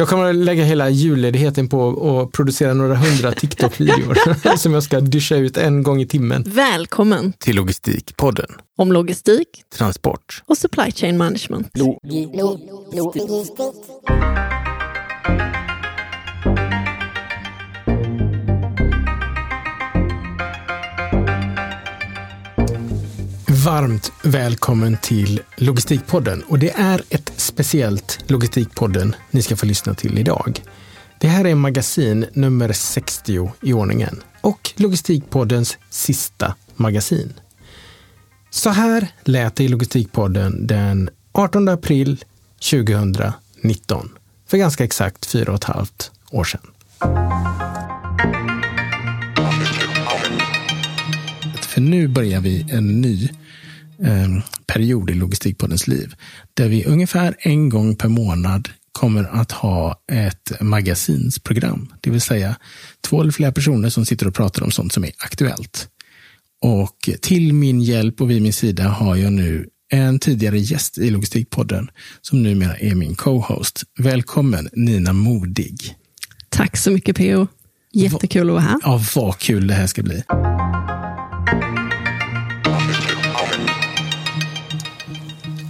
Jag kommer att lägga hela julledigheten på att producera några hundra TikTok-videor som jag ska dyscha ut en gång i timmen. Välkommen Till Logistikpodden. om logistik Transport. och supply chain management. Varmt välkommen till Logistikpodden och det är ett speciellt Logistikpodden ni ska få lyssna till idag. Det här är magasin nummer 60 i ordningen och Logistikpoddens sista magasin. Så här lät det i Logistikpodden den 18 april 2019, för ganska exakt fyra och ett halvt år sedan. För nu börjar vi en ny period i Logistikpoddens liv. Där vi ungefär en gång per månad kommer att ha ett magasinsprogram. Det vill säga två eller flera personer som sitter och pratar om sånt som är aktuellt. Och till min hjälp och vid min sida har jag nu en tidigare gäst i Logistikpodden som numera är min co-host. Välkommen Nina Modig. Tack så mycket PO. Jättekul att vara här. Ja, vad kul det här ska bli.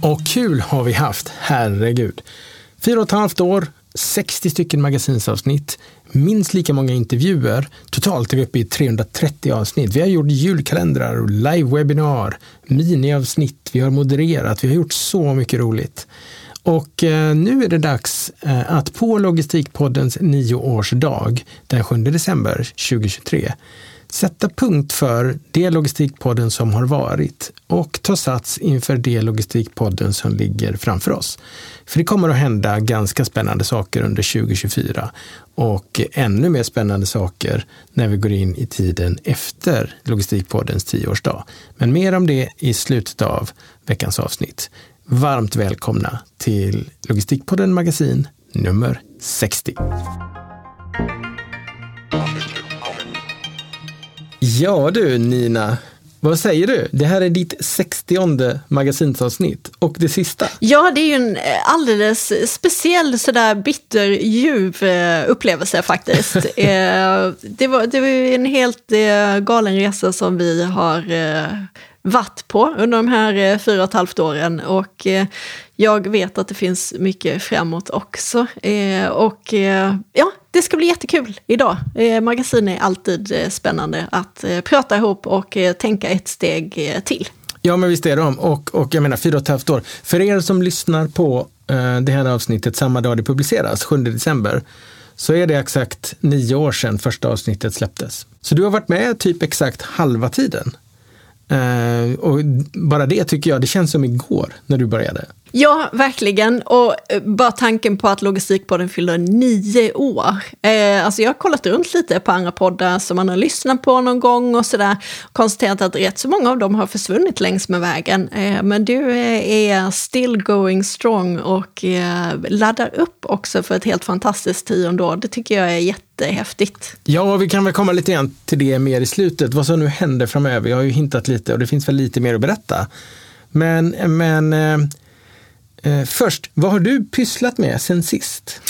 Och kul har vi haft, herregud. Fyra och ett halvt år, 60 stycken magasinsavsnitt, minst lika många intervjuer. Totalt är vi uppe i 330 avsnitt. Vi har gjort julkalendrar, live-webinar, miniavsnitt, vi har modererat, vi har gjort så mycket roligt. Och eh, nu är det dags eh, att på Logistikpoddens nioårsdag den 7 december 2023 sätta punkt för det Logistikpodden som har varit och ta sats inför det Logistikpodden som ligger framför oss. För det kommer att hända ganska spännande saker under 2024 och ännu mer spännande saker när vi går in i tiden efter Logistikpoddens tioårsdag. Men mer om det i slutet av veckans avsnitt. Varmt välkomna till Logistikpodden Magasin nummer 60. Ja du Nina, vad säger du? Det här är ditt 60 magasinsavsnitt och det sista. Ja, det är ju en eh, alldeles speciell sådär bitterljuv eh, upplevelse faktiskt. Eh, det, var, det var en helt galen resa som vi har varit på under de här fyra och ett halvt åren. Och jag vet att det finns mycket framåt också. Och ja, det ska bli jättekul idag. Eh, magasin är alltid eh, spännande att eh, prata ihop och eh, tänka ett steg till. Ja, men visst är de. Och, och jag menar fyra och ett halvt år. För er som lyssnar på det här avsnittet samma dag det publiceras, 7 december, så är det exakt nio år sedan första avsnittet släpptes. Så du har varit med typ exakt halva tiden. Och bara det tycker jag, det känns som igår när du började. Ja, verkligen. Och eh, bara tanken på att Logistikpodden fyller nio år. Eh, alltså jag har kollat runt lite på andra poddar som man har lyssnat på någon gång och sådär. Konstaterat att rätt så många av dem har försvunnit längs med vägen. Eh, men du eh, är still going strong och eh, laddar upp också för ett helt fantastiskt tionde år. Det tycker jag är jättehäftigt. Ja, vi kan väl komma lite grann till det mer i slutet, vad som nu händer framöver. Jag har ju hintat lite och det finns väl lite mer att berätta. Men, men eh, eh, först, vad har du pysslat med sen sist?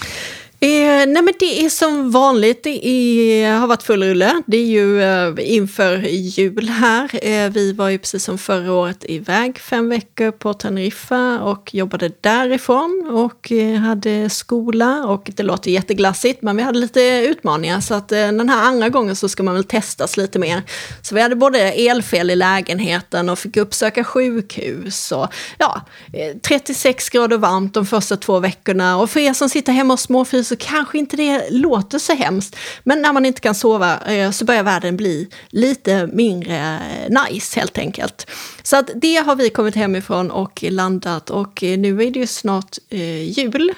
Eh, nej men det är som vanligt, det är, har varit full rulle. Det är ju eh, inför jul här. Eh, vi var ju precis som förra året iväg fem veckor på Teneriffa och jobbade därifrån och eh, hade skola och det låter jätteglassigt men vi hade lite utmaningar så att eh, den här andra gången så ska man väl testas lite mer. Så vi hade både elfel i lägenheten och fick uppsöka sjukhus och ja, eh, 36 grader varmt de första två veckorna och för er som sitter hemma och småfryser så kanske inte det låter så hemskt. Men när man inte kan sova eh, så börjar världen bli lite mindre eh, nice helt enkelt. Så att det har vi kommit hemifrån och landat och eh, nu är det ju snart jul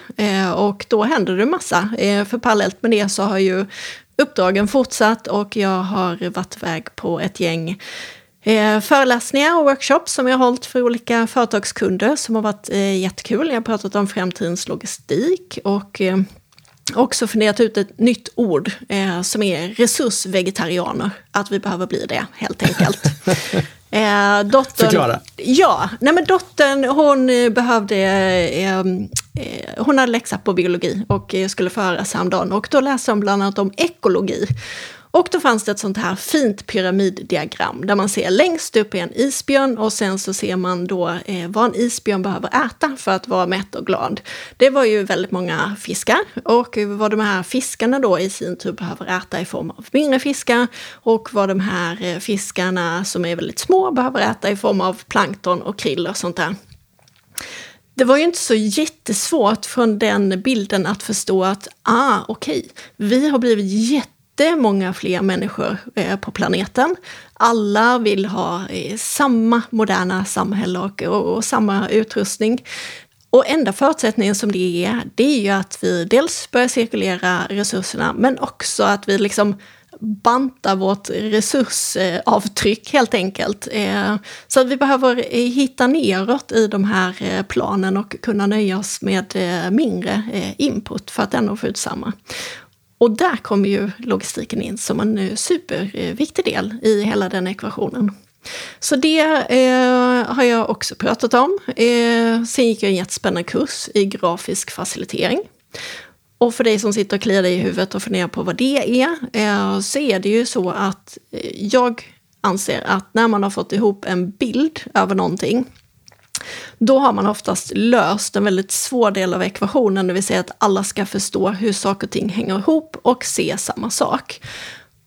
och då händer det massa. För parallellt med det så har ju uppdragen fortsatt och jag har varit iväg på ett gäng Eh, föreläsningar och workshops som jag har hållit för olika företagskunder som har varit eh, jättekul. Jag har pratat om framtidens logistik och eh, också funderat ut ett nytt ord eh, som är resursvegetarianer. Att vi behöver bli det helt enkelt. Eh, dottern, Förklara. Ja, nej men dottern hon eh, behövde eh, eh, hon hade läxa på biologi och eh, skulle föras häromdagen. Och då läste hon bland annat om ekologi. Och då fanns det ett sånt här fint pyramiddiagram där man ser längst upp är en isbjörn och sen så ser man då eh, vad en isbjörn behöver äta för att vara mätt och glad. Det var ju väldigt många fiskar och vad de här fiskarna då i sin tur behöver äta i form av mindre fiskar och vad de här eh, fiskarna som är väldigt små behöver äta i form av plankton och krill och sånt där. Det var ju inte så jättesvårt från den bilden att förstå att, ah, okej, okay, vi har blivit jätte jättemånga fler människor eh, på planeten. Alla vill ha eh, samma moderna samhälle och, och, och samma utrustning. Och enda förutsättningen som det är, det är ju att vi dels börjar cirkulera resurserna, men också att vi liksom bantar vårt resursavtryck helt enkelt. Eh, så att vi behöver eh, hitta neråt i de här eh, planen och kunna nöja oss med mindre input för att ändå få ut samma. Och där kommer ju logistiken in som en eh, superviktig del i hela den ekvationen. Så det eh, har jag också pratat om. Eh, sen gick jag en jättespännande kurs i grafisk facilitering. Och för dig som sitter och kliar dig i huvudet och funderar på vad det är, eh, så är det ju så att eh, jag anser att när man har fått ihop en bild över någonting, då har man oftast löst en väldigt svår del av ekvationen, det vill säga att alla ska förstå hur saker och ting hänger ihop och se samma sak.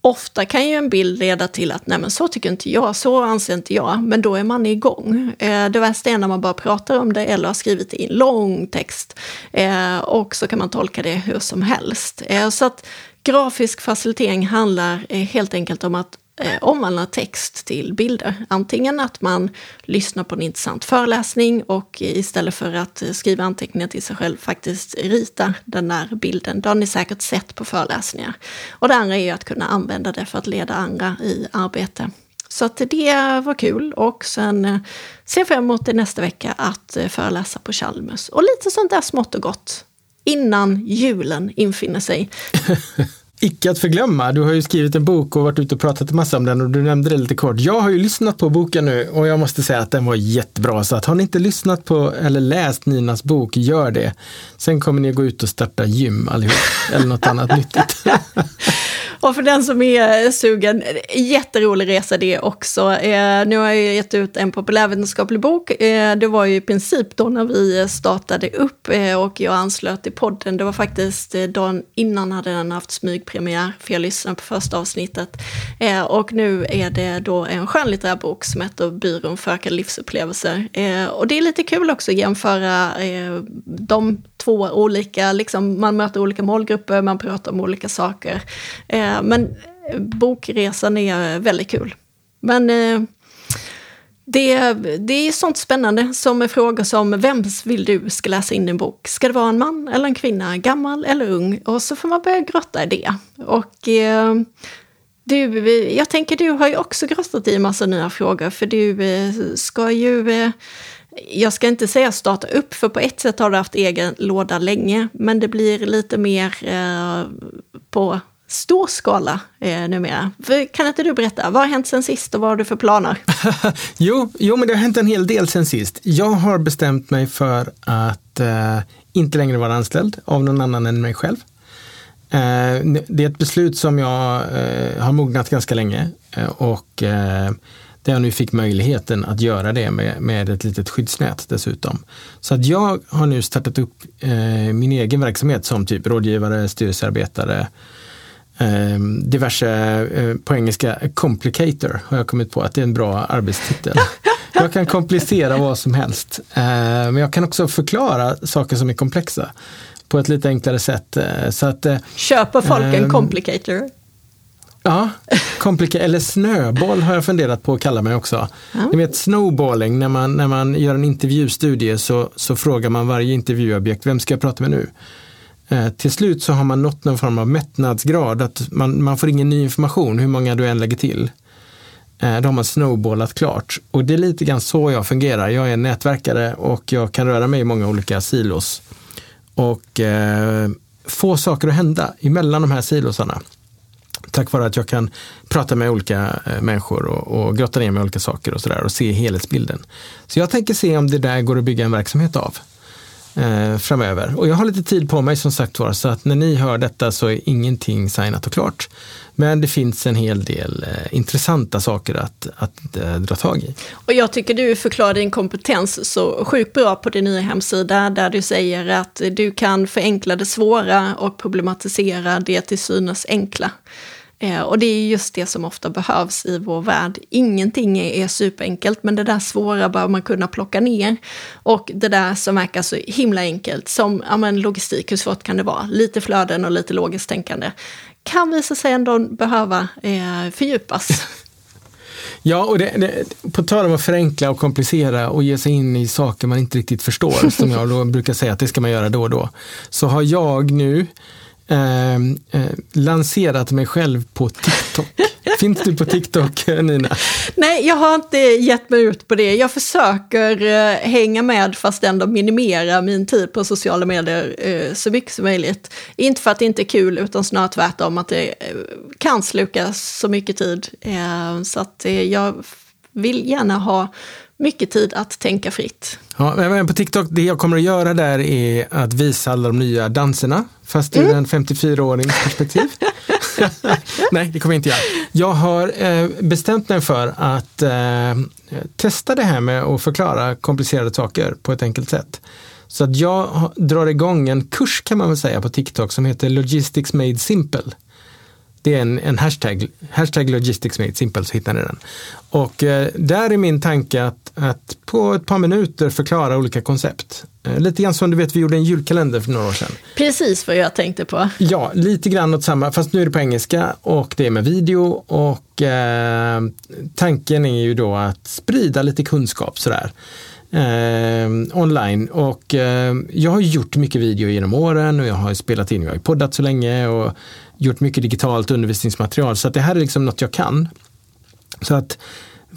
Ofta kan ju en bild leda till att nej men så tycker inte jag, så anser inte jag, men då är man igång. Eh, det värsta är när man bara pratar om det eller har skrivit i lång text eh, och så kan man tolka det hur som helst. Eh, så att grafisk facilitering handlar helt enkelt om att eh, omvandla text till bilder. Antingen att man lyssnar på en intressant föreläsning och istället för att eh, skriva anteckningar till sig själv faktiskt rita den där bilden. Det har ni säkert sett på föreläsningar. Och det andra är ju att kunna använda det för att leda andra i arbete. Så att det var kul och sen eh, ser jag fram emot det nästa vecka att eh, föreläsa på Chalmers. Och lite sånt där smått och gott innan julen infinner sig. Icke att förglömma, du har ju skrivit en bok och varit ute och pratat en massa om den och du nämnde det lite kort. Jag har ju lyssnat på boken nu och jag måste säga att den var jättebra. Så att har ni inte lyssnat på eller läst Ninas bok, gör det. Sen kommer ni gå ut och starta gym allihop, eller något annat nyttigt. Och för den som är sugen, jätterolig resa det också. Eh, nu har jag gett ut en populärvetenskaplig bok. Eh, det var ju i princip då när vi startade upp eh, och jag anslöt till podden. Det var faktiskt eh, dagen innan hade den haft smygpremiär, för jag lyssnade på första avsnittet. Eh, och nu är det då en skönlitterär bok som heter Byrån för ökade livsupplevelser. Eh, och det är lite kul också att jämföra eh, de två olika, liksom, man möter olika målgrupper, man pratar om olika saker. Eh, men bokresan är väldigt kul. Men eh, det, det är sånt spännande som är frågor som vem vill du ska läsa in din bok? Ska det vara en man eller en kvinna, gammal eller ung? Och så får man börja grotta i det. Och eh, du, jag tänker du har ju också grottat i en massa nya frågor för du eh, ska ju eh, jag ska inte säga starta upp, för på ett sätt har du haft egen låda länge, men det blir lite mer eh, på stor skala eh, numera. För, kan inte du berätta, vad har hänt sen sist och vad har du för planer? jo, jo, men det har hänt en hel del sen sist. Jag har bestämt mig för att eh, inte längre vara anställd av någon annan än mig själv. Eh, det är ett beslut som jag eh, har mognat ganska länge eh, och eh, där jag nu fick möjligheten att göra det med, med ett litet skyddsnät dessutom. Så att jag har nu startat upp eh, min egen verksamhet som typ rådgivare, styrelsearbetare, eh, diverse, eh, på engelska, complicator har jag kommit på att det är en bra arbetstitel. Jag kan komplicera vad som helst, eh, men jag kan också förklara saker som är komplexa på ett lite enklare sätt. Eh, så att, eh, Köper folk en ehm, complicator? Ja, komplika eller snöboll har jag funderat på att kalla mig också. Ja. Ni vet snowballing, när man, när man gör en intervjustudie så, så frågar man varje intervjuobjekt, vem ska jag prata med nu? Eh, till slut så har man nått någon form av mättnadsgrad, att man, man får ingen ny information hur många du än lägger till. Eh, då har man snowballat klart. Och det är lite grann så jag fungerar. Jag är nätverkare och jag kan röra mig i många olika silos. Och eh, få saker att hända emellan de här silosarna tack vare att jag kan prata med olika eh, människor och, och grotta ner med olika saker och sådär och se helhetsbilden. Så jag tänker se om det där går att bygga en verksamhet av eh, framöver. Och jag har lite tid på mig som sagt var, så att när ni hör detta så är ingenting signat och klart. Men det finns en hel del eh, intressanta saker att, att eh, dra tag i. Och jag tycker du förklarar din kompetens så sjukt bra på din nya hemsida där du säger att du kan förenkla det svåra och problematisera det till synes enkla. Eh, och det är just det som ofta behövs i vår värld. Ingenting är superenkelt, men det där svåra bör man kunna plocka ner. Och det där som verkar så himla enkelt, som ja, men logistik, hur svårt kan det vara? Lite flöden och lite logiskt tänkande. Kan visa sig ändå behöva eh, fördjupas. Ja, och det, det, på tal om att förenkla och komplicera och ge sig in i saker man inte riktigt förstår, som jag då brukar säga att det ska man göra då och då, så har jag nu eh, eh, lanserat mig själv på TikTok. Finns du på TikTok, Nina? Nej, jag har inte gett mig ut på det. Jag försöker eh, hänga med fast ändå minimera min tid på sociala medier eh, så mycket som möjligt. Inte för att det inte är kul, utan snarare tvärtom att det eh, kan sluka så mycket tid. Eh, så att eh, jag vill gärna ha mycket tid att tänka fritt. Ja, men på TikTok, det jag kommer att göra där är att visa alla de nya danserna, fast ur mm. en 54-årings perspektiv. Nej, det kommer jag inte göra. Jag har eh, bestämt mig för att eh, testa det här med att förklara komplicerade saker på ett enkelt sätt. Så att jag drar igång en kurs kan man väl säga på TikTok som heter Logistics Made Simple. Det är en, en hashtag, hashtag logistics made simple så hittar ni den. Och eh, där är min tanke att, att på ett par minuter förklara olika koncept. Eh, lite grann som du vet vi gjorde en julkalender för några år sedan. Precis vad jag tänkte på. Ja, lite grann åt samma, fast nu är det på engelska och det är med video och eh, tanken är ju då att sprida lite kunskap sådär. Eh, online och eh, jag har gjort mycket video genom åren och jag har spelat in, jag har poddat så länge och gjort mycket digitalt undervisningsmaterial så att det här är liksom något jag kan. Så att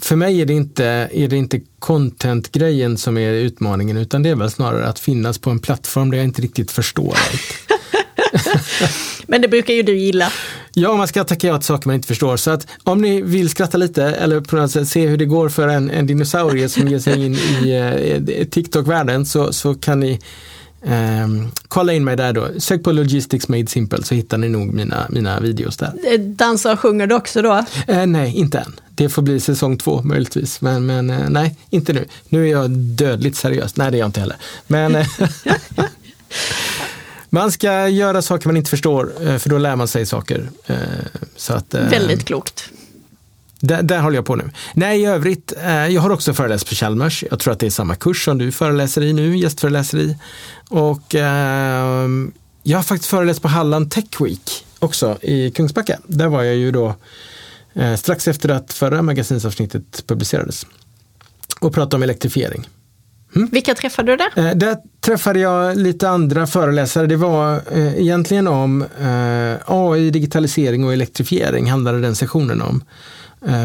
för mig är det inte, är det inte content-grejen som är utmaningen utan det är väl snarare att finnas på en plattform där jag inte riktigt förstår allt. Men det brukar ju du gilla. Ja, man ska tacka ja till saker man inte förstår. Så att om ni vill skratta lite eller på något sätt se hur det går för en, en dinosaurie som ger sig in i eh, TikTok-världen så, så kan ni Um, kolla in mig där då. Sök på Logistics Made Simple så hittar ni nog mina, mina videos där. Eh, dansar och sjunger du också då? Uh, nej, inte än. Det får bli säsong två möjligtvis. Men, men uh, nej, inte nu. Nu är jag dödligt seriös. Nej, det är jag inte heller. Men man ska göra saker man inte förstår för då lär man sig saker. Så att, Väldigt klokt. Där, där håller jag på nu. Nej, i övrigt, eh, jag har också föreläst på Chalmers. Jag tror att det är samma kurs som du föreläser i nu, gästföreläser i. Och eh, jag har faktiskt föreläst på Halland Tech Week också i Kungsbacka. Där var jag ju då eh, strax efter att förra magasinsavsnittet publicerades och pratade om elektrifiering. Mm. Vilka träffade du där? Eh, där träffade jag lite andra föreläsare. Det var eh, egentligen om eh, AI, digitalisering och elektrifiering handlade den sessionen om.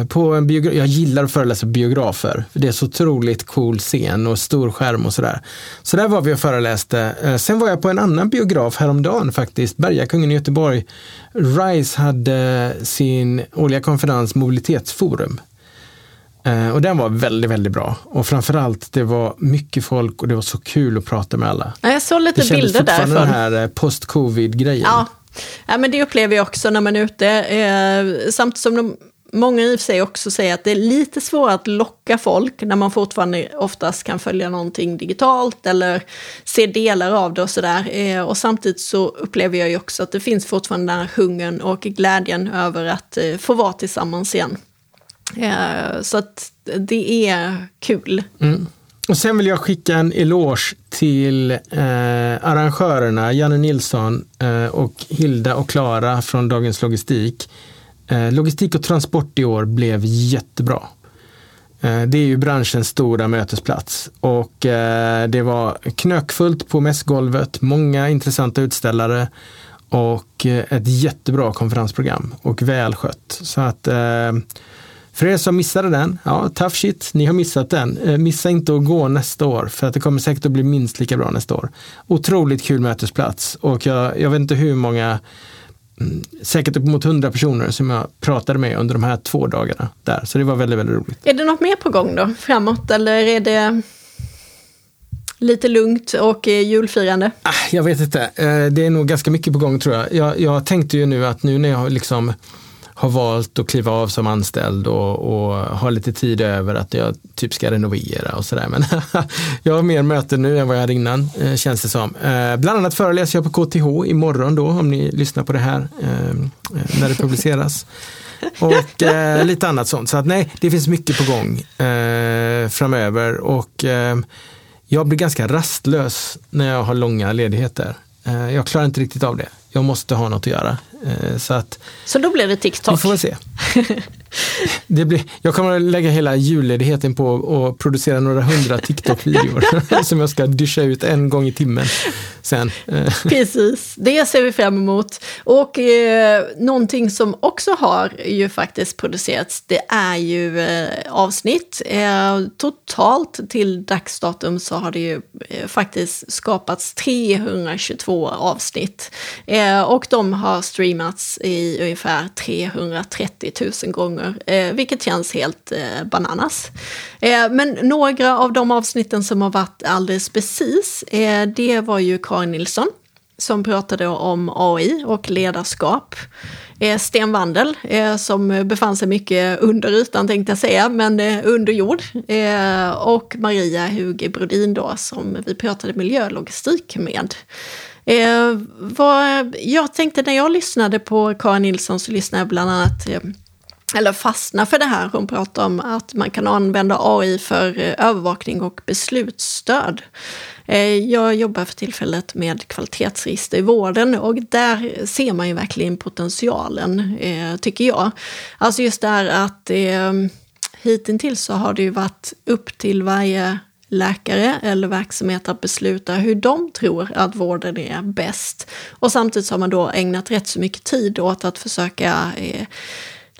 På en biograf, jag gillar att föreläsa biografer. Det är så otroligt cool scen och stor skärm och sådär. Så där var vi och föreläste. Sen var jag på en annan biograf häromdagen faktiskt, Bergakungen i Göteborg. RISE hade sin årliga konferens Mobilitetsforum. Eh, och den var väldigt, väldigt bra. Och framförallt, det var mycket folk och det var så kul att prata med alla. jag såg lite bilder därifrån. Det den här post-covid-grejen. Ja. ja, men det upplever jag också när man är ute. samtidigt som de många i och för sig också säger att det är lite svårare att locka folk när man fortfarande oftast kan följa någonting digitalt eller se delar av det och sådär. Eh, och samtidigt så upplever jag ju också att det finns fortfarande den här hungern och glädjen över att eh, få vara tillsammans igen. Eh, så att det är kul. Mm. Och sen vill jag skicka en eloge till eh, arrangörerna Janne Nilsson eh, och Hilda och Klara från Dagens Logistik Eh, logistik och transport i år blev jättebra. Eh, det är ju branschens stora mötesplats och eh, det var knökfullt på mässgolvet, många intressanta utställare och eh, ett jättebra konferensprogram och välskött. Så att eh, för er som missade den, ja tough shit, ni har missat den. Missa inte att gå nästa år för att det kommer säkert att bli minst lika bra nästa år. Otroligt kul mötesplats och jag, jag vet inte hur många Mm, säkert upp mot 100 personer som jag pratade med under de här två dagarna där. Så det var väldigt, väldigt roligt. Är det något mer på gång då framåt eller är det lite lugnt och eh, julfirande? Ah, jag vet inte. Eh, det är nog ganska mycket på gång tror jag. jag. Jag tänkte ju nu att nu när jag liksom har valt att kliva av som anställd och, och har lite tid över att jag typ ska renovera och sådär. Men jag har mer möten nu än vad jag hade innan, eh, känns det som. Eh, bland annat föreläser jag på KTH imorgon då, om ni lyssnar på det här eh, när det publiceras. och eh, lite annat sånt. Så att nej, det finns mycket på gång framöver och jag blir ganska rastlös när jag har långa ledigheter. jag klarar inte riktigt av det. Jag måste ha något att göra. Eh, så, att, så då blir det TikTok? Vi får väl se. det blir, jag kommer att lägga hela julledigheten på att producera några hundra TikTok-videor som jag ska dyscha ut en gång i timmen sen. Eh. Precis, det ser vi fram emot. Och eh, någonting som också har ju faktiskt producerats, det är ju eh, avsnitt. Eh, totalt till dagsdatum så har det ju eh, faktiskt skapats 322 avsnitt. Eh, och de har streamats i ungefär 330 000 gånger, eh, vilket känns helt eh, bananas. Eh, men några av de avsnitten som har varit alldeles precis, eh, det var ju Karin Nilsson som pratade om AI och ledarskap. Sten Wandel som befann sig mycket under ytan tänkte jag säga, men under jord. Och Maria Huge Brodin då som vi pratade miljölogistik med. Jag tänkte när jag lyssnade på Karin Nilsson så lyssnade jag bland annat eller fastna för det här. Hon pratar om att man kan använda AI för eh, övervakning och beslutsstöd. Eh, jag jobbar för tillfället med kvalitetsregister i vården och där ser man ju verkligen potentialen, eh, tycker jag. Alltså just det här att ehm, hittills så har det ju varit upp till varje läkare eller verksamhet att besluta hur de tror att vården är bäst. Och samtidigt så har man då ägnat rätt så mycket tid åt att försöka eh,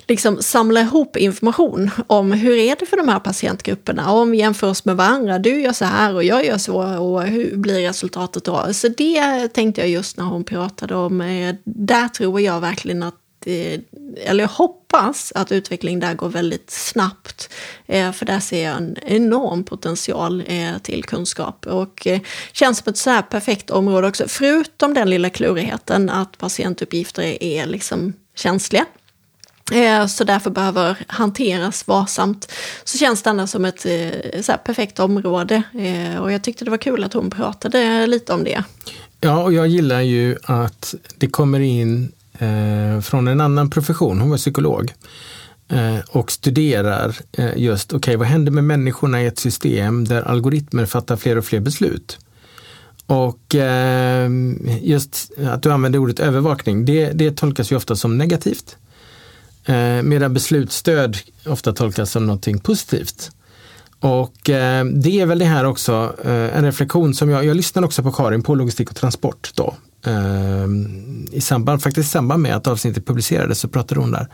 liksom samla ihop information om hur är det för de här patientgrupperna. Och om vi jämför oss med varandra, du gör så här och jag gör så och hur blir resultatet då? Så det tänkte jag just när hon pratade om, eh, där tror jag verkligen att eh, eller jag hoppas att utvecklingen där går väldigt snabbt. Eh, för där ser jag en enorm potential till kunskap. Och känns som ett så här perfekt område också. Förutom den lilla klurigheten att patientuppgifter är liksom känsliga. Eh, så därför behöver hanteras varsamt. Så känns det ändå som ett eh, så perfekt område. Eh, och jag tyckte det var kul att hon pratade lite om det. Ja, och jag gillar ju att det kommer in eh, från en annan profession, hon var psykolog, eh, och studerar eh, just, okej okay, vad händer med människorna i ett system där algoritmer fattar fler och fler beslut? Och just att du använder ordet övervakning, det, det tolkas ju ofta som negativt. Eh, medan beslutsstöd ofta tolkas som någonting positivt. Och eh, det är väl det här också, eh, en reflektion som jag, jag lyssnade också på Karin på logistik och transport då. Eh, I samband, faktiskt i samband med att avsnittet publicerades så pratade hon där.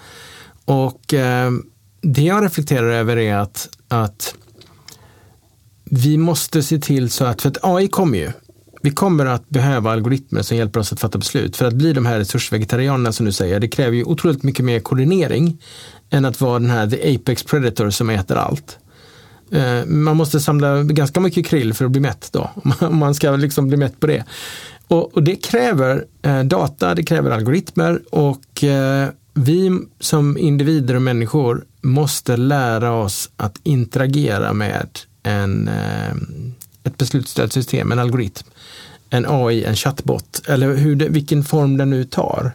Och eh, det jag reflekterar över är att, att vi måste se till så att, för att AI kommer ju, vi kommer att behöva algoritmer som hjälper oss att fatta beslut. För att bli de här resursvegetarianerna som du säger, det kräver ju otroligt mycket mer koordinering än att vara den här the apex predator som äter allt. Eh, man måste samla ganska mycket krill för att bli mätt då, om man ska liksom bli mätt på det. Och, och det kräver eh, data, det kräver algoritmer och eh, vi som individer och människor måste lära oss att interagera med en, ett beslutsstödssystem, en algoritm en AI, en chatbot, eller hur det, vilken form den nu tar.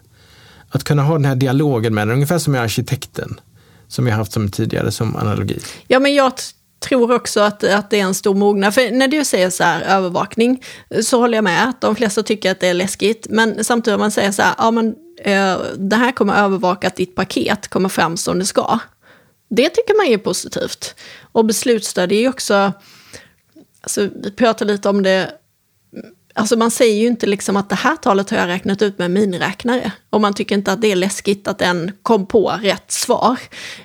Att kunna ha den här dialogen med den, ungefär som med arkitekten, som vi haft som tidigare som analogi. Ja, men jag tror också att, att det är en stor mognad. För när du säger så här, övervakning, så håller jag med att de flesta tycker att det är läskigt. Men samtidigt om man säger så här, ja men eh, det här kommer övervaka att ditt paket kommer fram som det ska. Det tycker man är positivt. Och beslutsstöd är ju också, alltså, vi pratar lite om det Alltså man säger ju inte liksom att det här talet har jag räknat ut med miniräknare. Och man tycker inte att det är läskigt att den kom på rätt svar.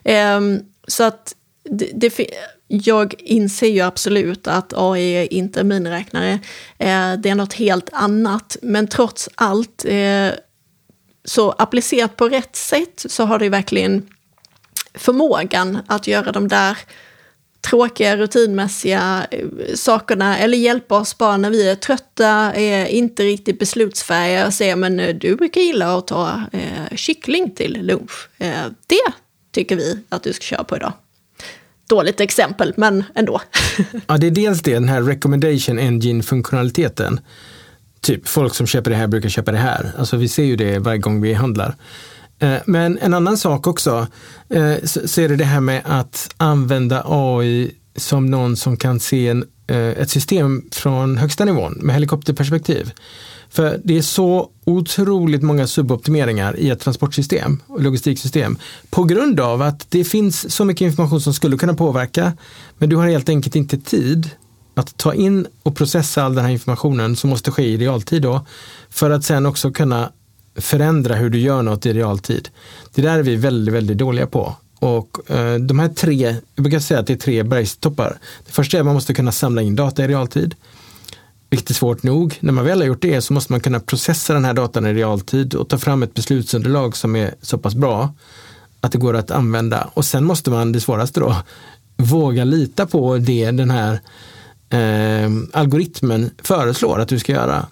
Um, så att det, det, jag inser ju absolut att AI är inte miniräknare. Eh, det är något helt annat. Men trots allt, eh, så applicerat på rätt sätt så har det verkligen förmågan att göra de där tråkiga rutinmässiga eh, sakerna eller hjälpa oss bara när vi är trötta, är inte riktigt beslutsfärdiga och säga men eh, du brukar gilla att ta eh, kyckling till lunch. Eh, det tycker vi att du ska köra på idag. Dåligt exempel, men ändå. ja, det är dels det, den här recommendation engine-funktionaliteten. Typ folk som köper det här brukar köpa det här. Alltså vi ser ju det varje gång vi handlar. Eh, men en annan sak också, eh, så är det det här med att använda AI som någon som kan se en, eh, ett system från högsta nivån med helikopterperspektiv. För det är så otroligt många suboptimeringar i ett transportsystem och logistiksystem på grund av att det finns så mycket information som skulle kunna påverka men du har helt enkelt inte tid att ta in och processa all den här informationen som måste ske i realtid då för att sen också kunna förändra hur du gör något i realtid. Det där är vi väldigt, väldigt dåliga på. Och eh, de här tre, jag brukar säga att det är tre bergstoppar. Det första är att man måste kunna samla in data i realtid. Vilket är svårt nog. När man väl har gjort det så måste man kunna processa den här datan i realtid och ta fram ett beslutsunderlag som är så pass bra att det går att använda. Och sen måste man, det svåraste då, våga lita på det den här eh, algoritmen föreslår att du ska göra.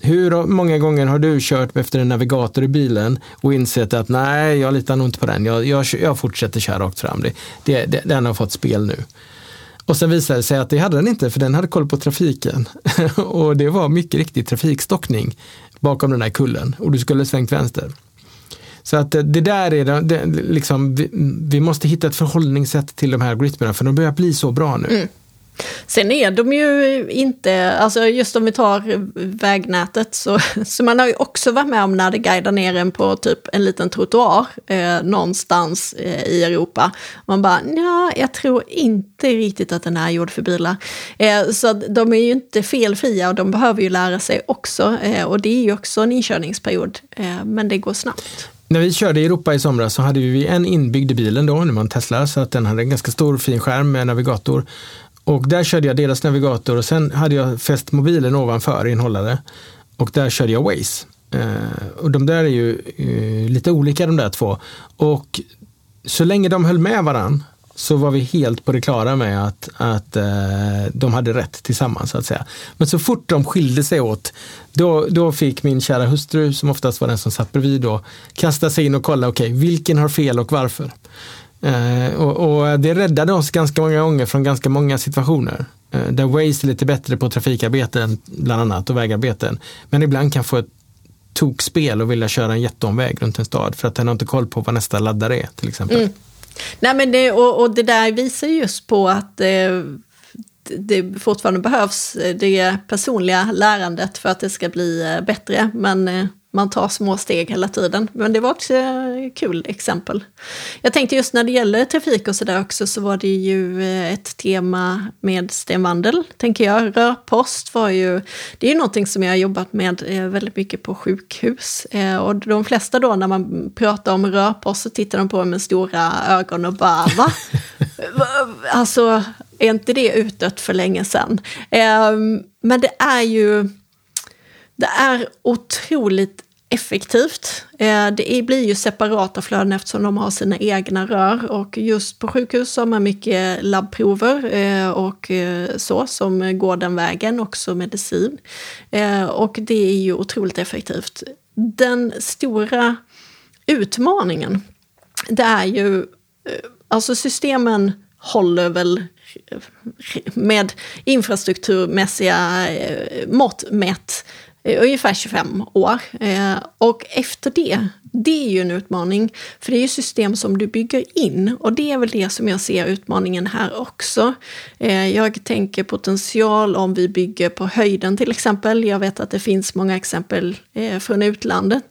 Hur många gånger har du kört efter en navigator i bilen och insett att nej, jag litar nog inte på den. Jag, jag, jag fortsätter köra rakt fram. Det, det, det, den har fått spel nu. Och sen visade det sig att det hade den inte, för den hade koll på trafiken. och det var mycket riktigt trafikstockning bakom den här kullen och du skulle svängt vänster. Så att eh, det där är det, det liksom, vi, vi, måste hitta ett förhållningssätt till de här algoritmerna för de börjar bli så bra nu. Mm. Sen är de ju inte, alltså just om vi tar vägnätet, så, så man har ju också varit med om när det guidar ner en på typ en liten trottoar eh, någonstans eh, i Europa. Man bara, ja, jag tror inte riktigt att den är gjord för bilar. Eh, så de är ju inte felfria och de behöver ju lära sig också. Eh, och det är ju också en inkörningsperiod, eh, men det går snabbt. När vi körde i Europa i somras så hade vi en inbyggd i bilen då, när man Tesla, så att den hade en ganska stor fin skärm med navigator. Och där körde jag deras navigator och sen hade jag fäst mobilen ovanför i en hållare. Och där körde jag Waze. Eh, och de där är ju eh, lite olika de där två. Och så länge de höll med varann så var vi helt på det klara med att, att eh, de hade rätt tillsammans. så att säga. Men så fort de skilde sig åt, då, då fick min kära hustru, som oftast var den som satt bredvid, då, kasta sig in och kolla, okej, okay, vilken har fel och varför? Eh, och, och, det räddade oss ganska många gånger från ganska många situationer. Eh, där Waze är lite bättre på trafikarbeten bland annat och vägarbeten. Men ibland kan få ett tokspel och vilja köra en jätteomväg runt en stad för att den har inte koll på vad nästa laddare är till exempel. Mm. Nej, men det, och, och, det där visar just på att eh, det fortfarande behövs eh, det personliga lärandet för att det ska bli eh, bättre. Men eh, man tar små steg hela tiden. Men det var också ett kul exempel. Jag tänkte just när det gäller trafik och sådär också så var det ju eh, ett tema med Sten Wandel, tänker jag. Rörpost var ju, det är ju någonting som jag har jobbat med eh, väldigt mycket på sjukhus. Eh, och de flesta då när man pratar om rörpost så tittar de på mig med stora ögon och bara va? alltså, är inte det utdött för länge sedan? Men det är ju det är otroligt effektivt. Eh, det blir ju separata flöden eftersom de har sina egna rör och just på sjukhus har man mycket labbprover eh, och eh, så som går den vägen, också medicin. Och det är ju otroligt effektivt. Den stora utmaningen, det är ju, alltså systemen håller väl med infrastrukturmässiga mått mätt Eh, ungefär 25 år. Eh, och efter det, det är ju en utmaning, för det är ju system som du bygger in och det är väl det som jag ser utmaningen här också. Eh, jag tänker potential om vi bygger på höjden till exempel. Jag vet att det finns många exempel från utlandet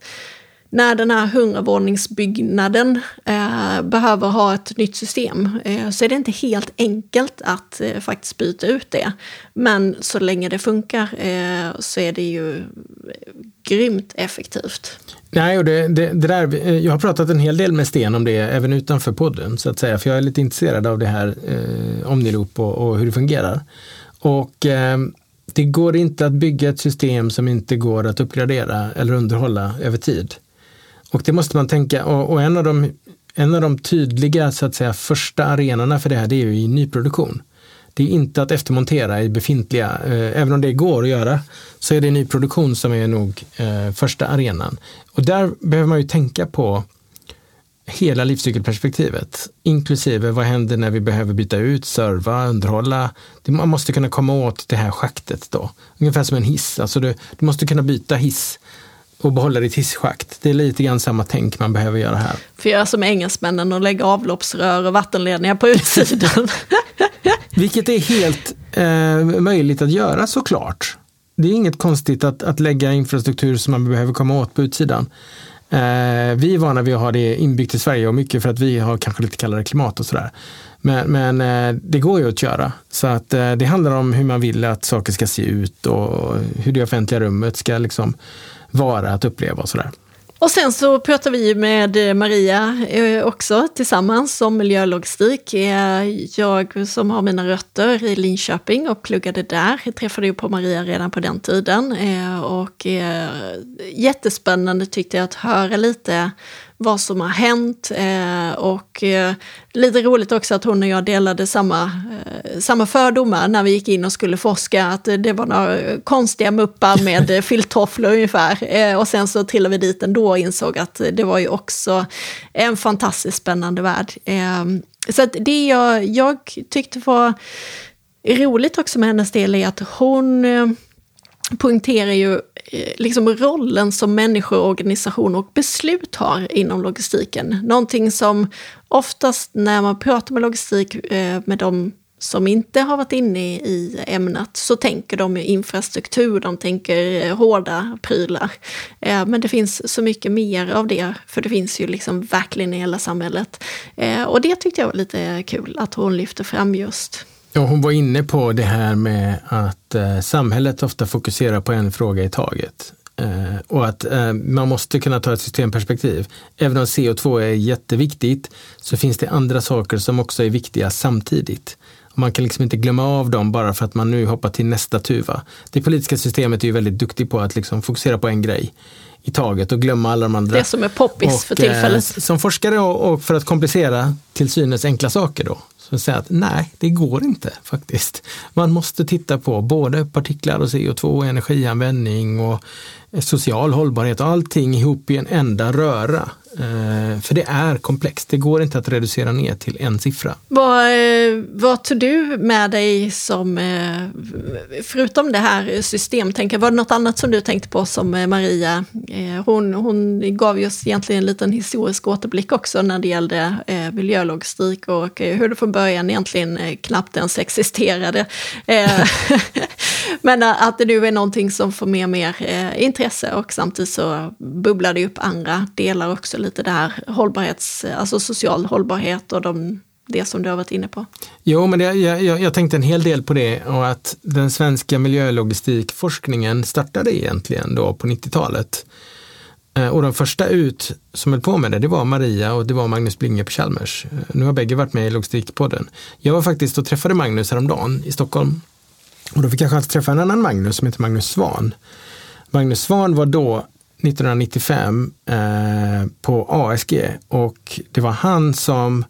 när den här hundravåningsbyggnaden eh, behöver ha ett nytt system eh, så är det inte helt enkelt att eh, faktiskt byta ut det. Men så länge det funkar eh, så är det ju eh, grymt effektivt. Nej, och det, det, det, där, eh, jag har pratat en hel del med Sten om det även utanför podden så att säga, för jag är lite intresserad av det här eh, Omniloop och, och hur det fungerar. Och eh, det går inte att bygga ett system som inte går att uppgradera eller underhålla över tid. Och det måste man tänka, och, och en av de en av de tydliga så att säga, första arenorna för det här det är ju i nyproduktion. Det är inte att eftermontera i befintliga, eh, även om det går att göra, så är det nyproduktion som är nog eh, första arenan. Och där behöver man ju tänka på hela livscykelperspektivet, inklusive vad händer när vi behöver byta ut, serva, underhålla. Man måste kunna komma åt det här schaktet då. Ungefär som en hiss, alltså du, du måste kunna byta hiss och behålla ditt hisschakt. Det är lite grann samma tänk man behöver göra här. För göra som engelsmännen och lägga avloppsrör och vattenledningar på utsidan. Vilket är helt eh, möjligt att göra såklart. Det är inget konstigt att, att lägga infrastruktur som man behöver komma åt på utsidan. Eh, vi är vana vid att ha det inbyggt i Sverige och mycket för att vi har kanske lite kallare klimat och sådär. Men, men eh, det går ju att göra. Så att eh, det handlar om hur man vill att saker ska se ut och hur det offentliga rummet ska liksom vara att uppleva och sådär. Och sen så pratar vi med eh, Maria eh, också tillsammans om miljölogistik. Eh, jag som har mina rötter i Linköping och pluggade där jag träffade ju på Maria redan på den tiden. Och jättespännande tyckte jag att höra lite vad som har hänt. Eh, och eh, lite roligt också att hon och jag delade samma, eh, samma fördomar när vi gick in och skulle forska. Att det var några konstiga muppar med filttofflor ungefär. och sen så trillade vi dit ändå och insåg att det var ju också en fantastiskt spännande värld. så att det jag, jag tyckte var roligt också med hennes del är att hon poängterar ju eh, liksom rollen som människor, organisation och beslut har inom logistiken. Någonting som oftast när man pratar med logistik eh, med de som inte har varit inne i ämnet så tänker de infrastruktur, de tänker eh, hårda prylar. Men det finns så mycket mer av det, för det finns ju liksom verkligen i hela samhället. Och det tyckte jag var lite kul att hon lyfte fram just. Ja, hon var inne på det här med att eh, samhället ofta fokuserar på en fråga i taget. Eh, och att eh, man måste kunna ta ett systemperspektiv. Även om CO2 är jätteviktigt så finns det andra saker som också är viktiga samtidigt. Man kan liksom inte glömma av dem bara för att man nu hoppar till nästa tuva. Det politiska systemet är ju väldigt duktigt på att liksom fokusera på en grej i taget och glömma alla de andra. Det som är poppis och, för tillfället. Eh, som forskare och, och, för att komplicera till synes enkla saker då, så säger att nej, det går inte faktiskt. Man måste titta på både partiklar och CO2 och energianvändning och eh, social hållbarhet och allting ihop i en enda röra. Eh, för det är komplext, det går inte att reducera ner till en siffra. Vad, eh, vad tog du med dig som, förutom det här systemtänket, var det något annat som du tänkte på som Maria, hon, hon gav oss egentligen en liten historisk återblick också när det gällde miljölogistik och hur det från början egentligen eh, knappt ens existerade. Eh, men att det nu är någonting som får mer och mer eh, intresse och samtidigt så bubblar det upp andra delar också lite det här hållbarhets, alltså social hållbarhet och de, det som du har varit inne på. Jo, men det, jag, jag, tänkte en hel del på det och att den svenska miljölogistikforskningen startade egentligen då på 90-talet. Eh, och de första ut som höll på med det, det var Maria och det var Magnus Blinge på Chalmers. Eh, nu har bägge varit med i Logistikpodden. Jag var faktiskt och träffade Magnus häromdagen i Stockholm. Och då fick jag chans att träffa en annan Magnus som heter Magnus Svan. Magnus Svan var då 1995 eh, på ASG och det var han som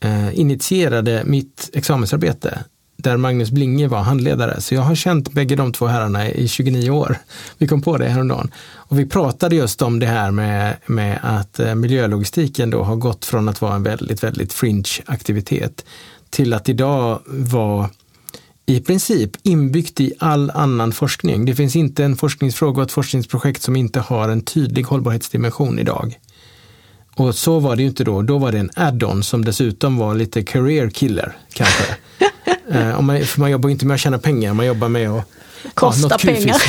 eh, initierade mitt examensarbete där Magnus Blinge var handledare. Så jag har känt bägge de två herrarna i 29 år. Vi kom på det häromdagen. Och vi pratade just om det här med, med att eh, miljölogistiken då har gått från att vara en väldigt, väldigt fringe aktivitet till att idag vara i princip inbyggt i all annan forskning. Det finns inte en forskningsfråga och ett forskningsprojekt som inte har en tydlig hållbarhetsdimension idag. Och så var det ju inte då. Då var det en add-on som dessutom var lite career killer kanske. eh, man, för man jobbar inte med att tjäna pengar, man jobbar med att Kosta ja, pengar.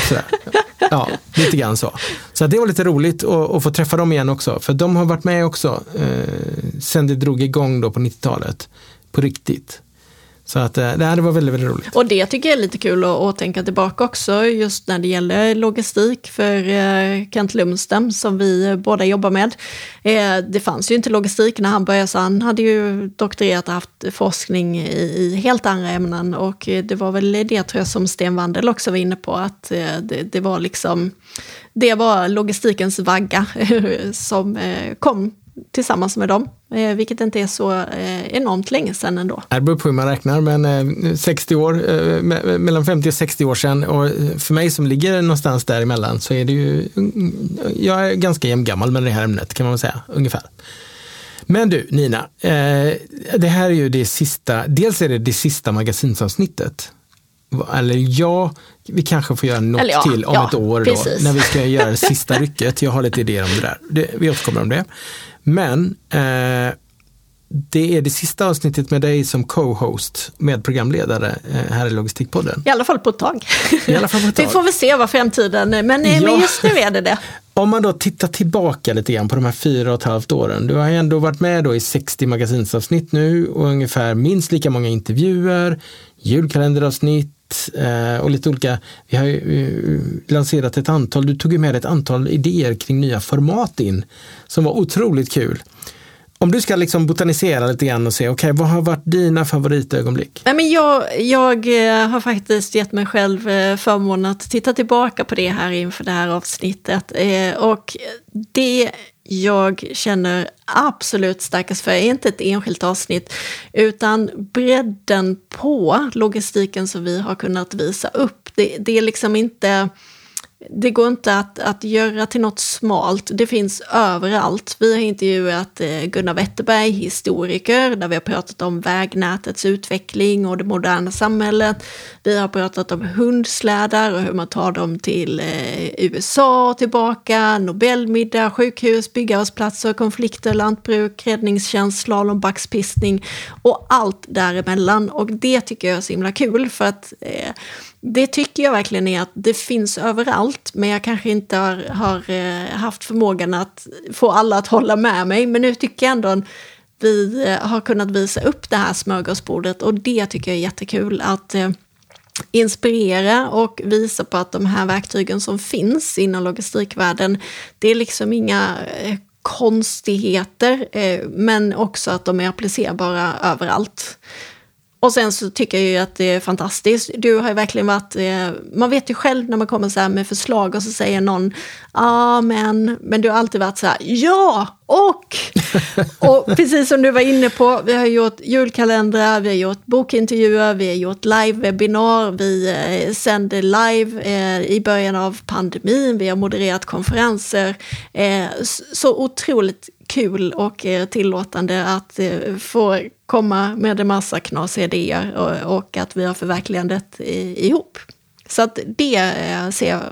Ja, lite grann så. Så det var lite roligt att, att, få träffa dem igen också. För de har varit med också eh, sen det drog igång då på 90-talet. På riktigt. Så att, nej, det var väldigt, väldigt roligt. Och det tycker jag är lite kul att, att tänka tillbaka också, just när det gäller logistik för eh, Kent Lumstem som vi eh, båda jobbar med. Eh, det fanns ju inte logistik när han började, så han hade ju doktorerat och haft forskning i, i helt andra ämnen. Och eh, det var väl det tror jag som Sten Wandel också var inne på, att det, det var liksom, det var logistikens vagga som kom tillsammans med dem. eh, vilket inte är så eh, enormt länge sedan ändå. Det beror på hur man räknar, men 60 år, mellan 50 och 60 år sedan och för mig som ligger någonstans däremellan så är det ju, jag är ganska jämngammal med det här ämnet kan man säga, ungefär. Men du Nina, det här är ju det sista, dels är det det sista magasinsavsnittet eller ja, vi kanske får göra något ja, till om ja, ett år då, när vi ska göra det sista rycket. Jag har lite idéer om det där. Det, vi återkommer om det. Men eh, det är det sista avsnittet med dig som co-host med programledare eh, här i Logistikpodden. I alla fall på ett tag. I alla fall på ett tag. vi får väl se vad framtiden, men, ja. men just nu är det det. Om man då tittar tillbaka lite grann på de här fyra och ett halvt åren. Du har ändå varit med då i 60 magasinsavsnitt nu och ungefär minst lika många intervjuer, julkalenderavsnitt, Eh, och lite olika, vi har ju eh, lanserat ett antal, du tog ju med ett antal idéer kring nya format in som var otroligt kul. Om du ska liksom botanisera lite grann och se, okej, okay, vad har varit dina favoritögonblick? Nej, men jag, jag eh, har faktiskt gett mig själv förmånen att titta tillbaka på det här inför det här avsnittet. Och det jag känner absolut starkast för är inte ett enskilt avsnitt, utan bredden på logistiken som vi har kunnat visa upp. Det, det är liksom inte det går inte att, att göra till något smalt. Det finns överallt. Vi har intervjuat eh, Gunnar Wetterberg, historiker, där vi har pratat om vägnätets utveckling och det moderna samhället. Vi har pratat om hundslädar och hur man tar dem till eh, USA och tillbaka, Nobelmiddag, sjukhus, byggarbetsplatser, konflikter, lantbruk, räddningstjänst, slalombackspistning och allt däremellan. Och det tycker jag är så himla kul för att eh, det tycker jag verkligen är att det finns överallt, men jag kanske inte har, har eh, haft förmågan att få alla att hålla med mig. Men nu tycker jag ändå att vi eh, har kunnat visa upp det här smörgåsbordet och det tycker jag är jättekul. Att eh, inspirera och visa på att de här verktygen som finns inom logistikvärlden, det är liksom inga konstigheter, men också att de är applicerbara överallt. Och sen så tycker jag ju att det är fantastiskt. Du har ju verkligen varit, eh, man vet ju själv när man kommer så med förslag och så säger någon, ja ah, men, men du har alltid varit så här, ja och! och precis som du var inne på, vi har gjort julkalendrar, vi har gjort bokintervjuer, vi har gjort live-webbinar, vi eh, sänder live eh, i början av pandemin, vi har modererat konferenser. Eh, så otroligt kul och eh, tillåtande att eh, få komma med en massa knasiga idéer och, och att vi har förverkligandet ihop. Så att det eh, ser jag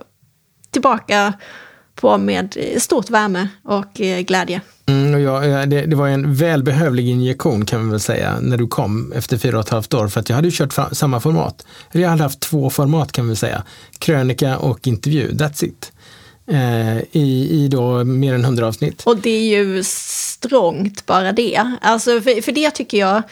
tillbaka på med stort värme och glädje. Mm, och ja, det, det, var en välbehövlig injektion kan man väl säga när du kom efter fyra och ett halvt år för att jag hade ju kört samma format. Jag hade haft två format kan man säga, krönika och intervju, that's it eh, i, i då mer än hundra avsnitt. Och det är ju strångt bara det. Alltså för, för det tycker jag,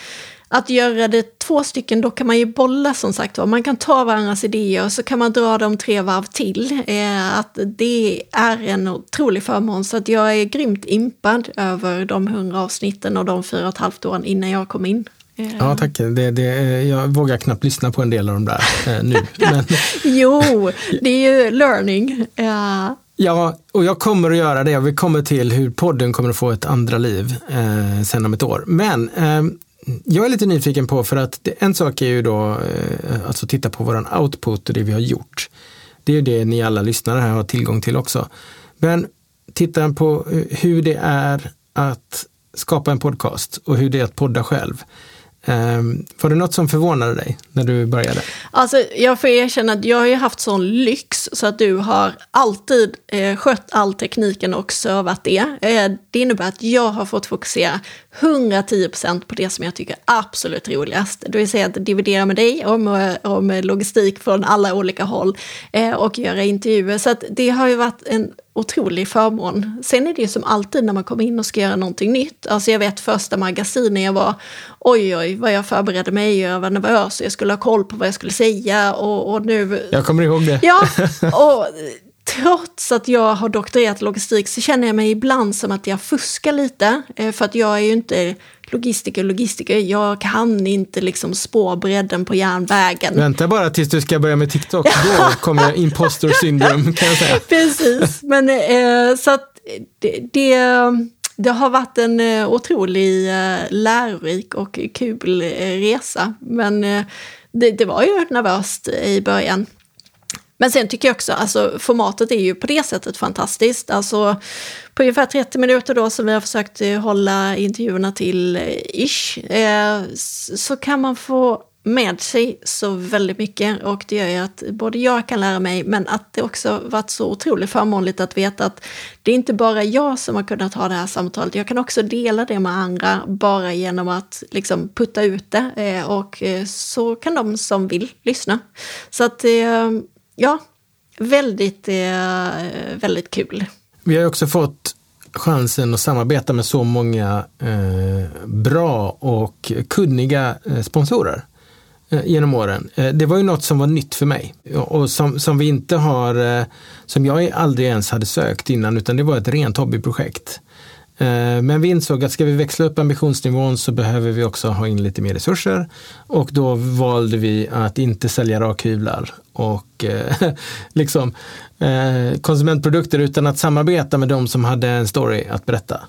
att göra det två stycken, då kan man ju bolla som sagt Man kan ta varandras idéer och så kan man dra dem tre varv till. Eh, att det är en otrolig förmån, så att jag är grymt impad över de hundra avsnitten och de fyra och ett halvt åren innan jag kom in. Eh. Ja, tack. Det, det, jag vågar knappt lyssna på en del av de där eh, nu. Men... jo, det är ju learning. Uh, Ja, och jag kommer att göra det. Vi kommer till hur podden kommer att få ett andra liv eh, sen om ett år. Men eh, jag är lite nyfiken på, för att det, en sak är ju då eh, alltså titta på våran output och det vi har gjort. Det är ju det ni alla lyssnare här har tillgång till också. Men titta på eh, hur det är att skapa en podcast och hur det är att podda själv. Um, var det något som förvånade dig när du började? Alltså, jag får erkänna att jag har ju haft sån lyx så att du har alltid eh, skött all tekniken och servat det. Eh, det innebär att jag har fått fokusera 110% på det som jag tycker är absolut roligast. Det vill säga att dividera med dig om, eh, om logistik från alla olika håll eh, och göra intervjuer. Så att det har ju varit en otrolig förmån. Sen är det ju som alltid när man kommer in och ska göra någonting nytt. Alltså jag vet första magasinen jag var, oj oj vad jag förberedde mig, jag var nervös och jag skulle ha koll på vad jag skulle säga och, och nu... Jag kommer ihåg det. Ja, och trots att jag har doktorerat logistik så känner jag mig ibland som att jag fuskar lite. Eh, för att jag är ju inte logistiker, logistiker. Jag kan inte liksom spårbredden på järnvägen. Vänta bara tills du ska börja med TikTok. Då kommer imposter syndrom kan jag säga. Precis, men eh, så att det, det det har varit en uh, otrolig uh, lärorik och kul uh, resa. Men det, det, var ju nervöst i början. Men sen tycker jag också, alltså formatet är ju på det sättet fantastiskt. Alltså på ungefär 30 minuter då som vi har försökt eh, hålla intervjuerna till eh, ish, eh, så kan man få med sig så väldigt mycket och det gör ju att både jag kan lära mig men att det också varit så otroligt förmånligt att veta att det är inte bara jag som har kunnat ha det här samtalet, jag kan också dela det med andra bara genom att liksom putta ut det och så kan de som vill lyssna. Så att ja, väldigt, eh, väldigt kul. Vi har också fått chansen att samarbeta med så många eh, bra och kunniga eh, sponsorer. Eh, genom åren. Eh, det var ju något som var nytt för mig och som, som vi inte har, eh, som jag aldrig ens hade sökt innan utan det var ett rent hobbyprojekt. Eh, men vi insåg att ska vi växla upp ambitionsnivån så behöver vi också ha in lite mer resurser och då valde vi att inte sälja rakhyvlar och eh, liksom eh, konsumentprodukter utan att samarbeta med de som hade en story att berätta.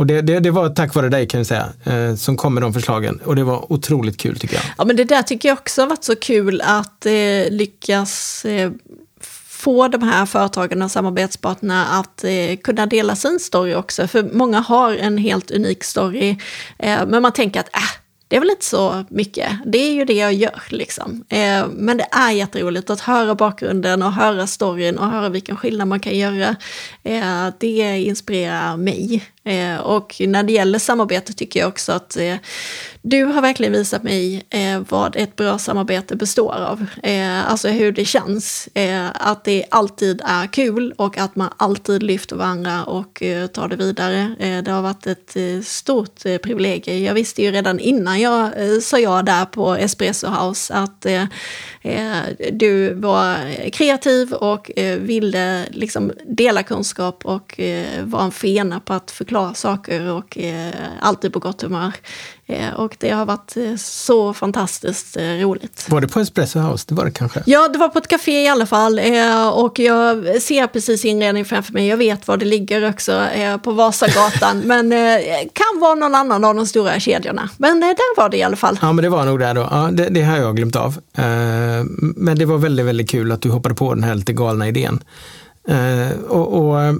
Och det, det, det, var tack vare dig kan jag säga, eh, som kom med de förslagen. Och det var otroligt kul tycker jag. Ja men det där tycker jag också har varit så kul att eh, lyckas eh, få de här företagen och samarbetspartnerna att eh, kunna dela sin story också. För många har en helt unik story, eh, men man tänker att äh, det är väl inte så mycket. Det är ju det jag gör liksom. Eh, men det är jätteroligt att höra bakgrunden och höra storyn och höra vilken skillnad man kan göra. Eh, det inspirerar mig. Eh, och när det gäller samarbete tycker jag också att eh, du har verkligen visat mig eh, vad ett bra samarbete består av. Eh, alltså hur det känns. Eh, att det alltid är kul och att man alltid lyfter varandra och eh, tar det vidare. Det har varit ett eh, stort privilegium. Jag visste ju redan innan jag sa ja där på Espresso House att du var kreativ och ville liksom dela kunskap och var en fena på att förklara saker och alltid på gott humör. Eh, och det har varit eh, så fantastiskt eh, roligt. Var det på Espresso House? Det var det kanske? Ja, det var på ett café i alla fall. Och jag ser precis inredning framför mig. Jag vet var det ligger också, på Vasagatan. men kan vara någon annan av de stora kedjorna. Men där var det i alla fall. Ja, men det var nog där då. Ja, det, det har jag glömt av. Men det var väldigt, väldigt kul att du hoppade på den här lite galna idén. Uh, och, och, eh,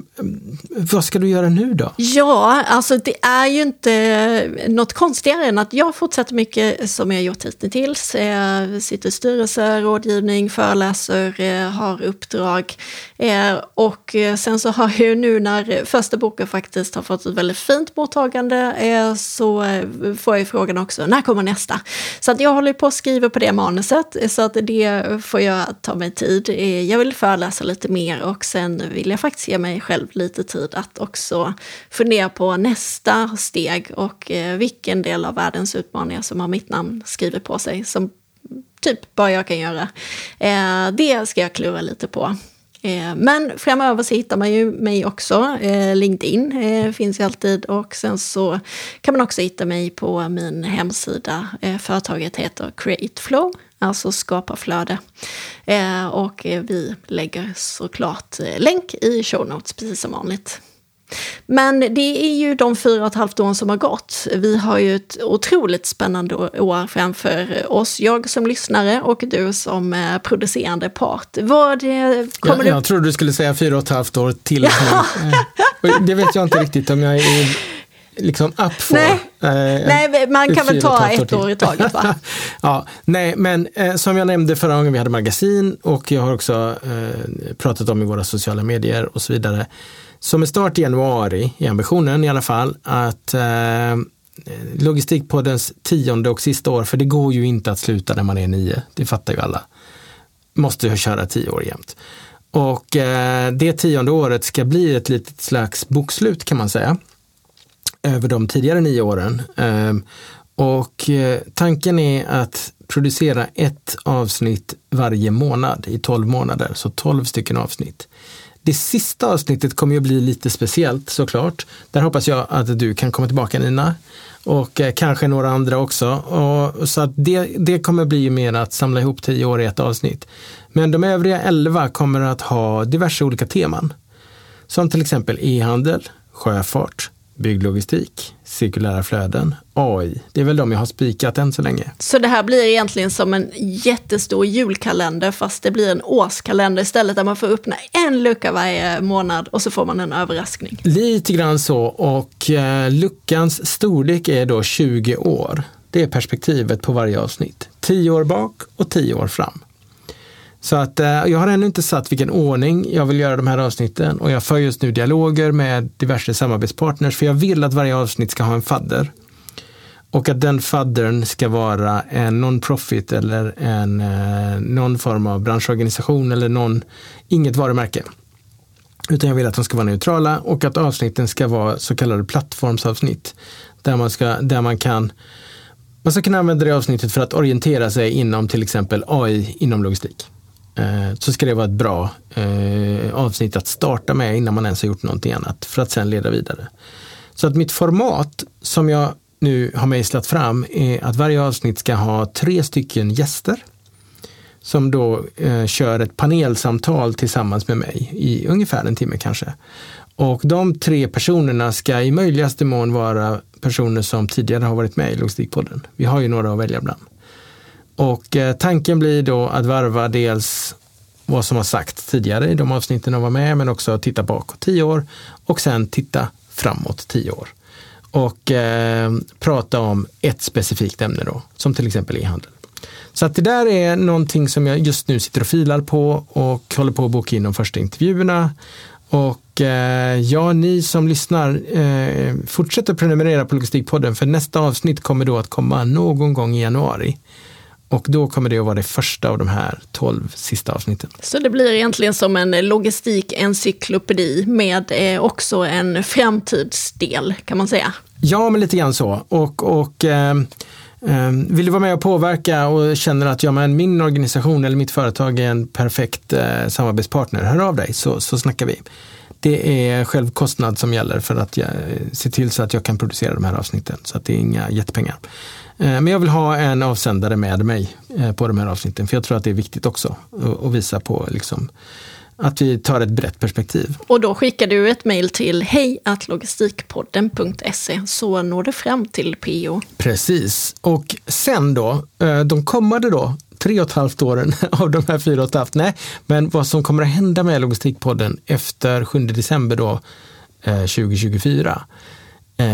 vad ska du göra nu då? Ja, alltså det är ju inte något konstigare än att jag fortsätter mycket som jag gjort hittills. Jag sitter i styrelser, rådgivning, föreläser, eh, har uppdrag. Och sen så har jag nu när första boken faktiskt har fått ett väldigt fint mottagande så får jag frågan också, när kommer nästa? Så att jag håller på att skriva på det manuset så att det får jag ta mig tid. Jag vill föreläsa lite mer också sen vill jag faktiskt ge mig själv lite tid att också fundera på nästa steg och eh, vilken del av världens utmaningar som har mitt namn skrivet på sig som typ bara jag kan göra. Eh, det ska jag klura lite på. Eh, men framöver så hittar man ju mig också. LinkedIn finns ju alltid och sen så kan man också hitta mig på min hemsida. Företaget heter Createflow alltså skapa flöde. Eh, och vi lägger såklart eh, länk i show notes precis som vanligt. Men det är ju de fyra och ett halvt åren som har gått. Vi har ju ett otroligt spännande år framför oss. Jag som lyssnare och du som eh, producerande part. Vad kommer jag, jag trodde du skulle säga fyra och ett halvt år till. det vet jag inte riktigt om jag är liksom up for. Nej, eh, nej man kan väl ta ett år i taget va? ja, nej, men eh, som jag nämnde förra gången vi hade magasin och jag har också eh, pratat om i våra sociala medier och så vidare. Så med start i januari är ambitionen i alla fall att eh, Logistikpoddens tionde och sista år, för det går ju inte att sluta när man är nio, det fattar ju alla. Måste ju köra tio år jämt. Och eh, det tionde året ska bli ett litet slags bokslut kan man säga över de tidigare nio åren. Ehm, och eh, tanken är att producera ett avsnitt varje månad i tolv månader, så tolv stycken avsnitt. Det sista avsnittet kommer ju bli lite speciellt såklart. Där hoppas jag att du kan komma tillbaka Nina och eh, kanske några andra också. Och, så att det, det kommer bli mer att samla ihop tio år i ett avsnitt. Men de övriga elva kommer att ha diverse olika teman. Som till exempel e-handel, sjöfart, bygglogistik, cirkulära flöden, AI. Det är väl de jag har spikat än så länge. Så det här blir egentligen som en jättestor julkalender fast det blir en årskalender istället där man får öppna en lucka varje månad och så får man en överraskning. Lite grann så och eh, luckans storlek är då 20 år. Det är perspektivet på varje avsnitt. 10 år bak och 10 år fram. Så att eh, jag har ännu inte satt vilken ordning jag vill göra de här avsnitten och jag för just nu dialoger med diverse samarbetspartners för jag vill att varje avsnitt ska ha en fadder. Och att den faddern ska vara en non-profit eller en, eh, någon form av branschorganisation eller någon, inget varumärke. Utan jag vill att de ska vara neutrala och att avsnitten ska vara så kallade plattformsavsnitt. Där man, ska, där man kan man ska kunna använda det avsnittet för att orientera sig inom till exempel AI inom logistik. Eh, så ska det vara ett bra eh, avsnitt att starta med innan man ens har gjort någonting annat för att sen leda vidare. Så att mitt format som jag nu har mejslat fram är att varje avsnitt ska ha tre stycken gäster som då eh, kör ett panelsamtal tillsammans med mig i ungefär en timme kanske. Och de tre personerna ska i möjligaste mån vara personer som tidigare har varit med i Logistikpodden. Vi har ju några att välja bland. Och eh, tanken blir då att varva dels vad som har sagts tidigare i de avsnitten de var med, men också titta bakåt tio år och sen titta framåt tio år. Och eh, prata om ett specifikt ämne då, som till exempel e-handel. Så att det där är någonting som jag just nu sitter och filar på och håller på att boka in de första intervjuerna. Och eh, ja, ni som lyssnar, eh, fortsätt att prenumerera på Logistikpodden för nästa avsnitt kommer då att komma någon gång i januari. Och då kommer det att vara det första av de här tolv sista avsnitten. Så det blir egentligen som en logistikencyklopedi med eh, också en framtidsdel kan man säga. Ja, men lite grann så. Och, och eh, eh, vill du vara med och påverka och känner att ja, men min organisation eller mitt företag är en perfekt eh, samarbetspartner, hör av dig så, så snackar vi. Det är självkostnad som gäller för att jag, se till så att jag kan producera de här avsnitten. Så att det är inga jättepengar. Eh, men jag vill ha en avsändare med mig eh, på de här avsnitten, för jag tror att det är viktigt också att visa på liksom, att vi tar ett brett perspektiv. Och då skickar du ett mejl till hejlogistikpodden.se så når du fram till PO. Precis. Och sen då, eh, de kommande då, tre och ett halvt åren av de här fyra och ett halvt, nej, men vad som kommer att hända med Logistikpodden efter 7 december då, 2024 Eh,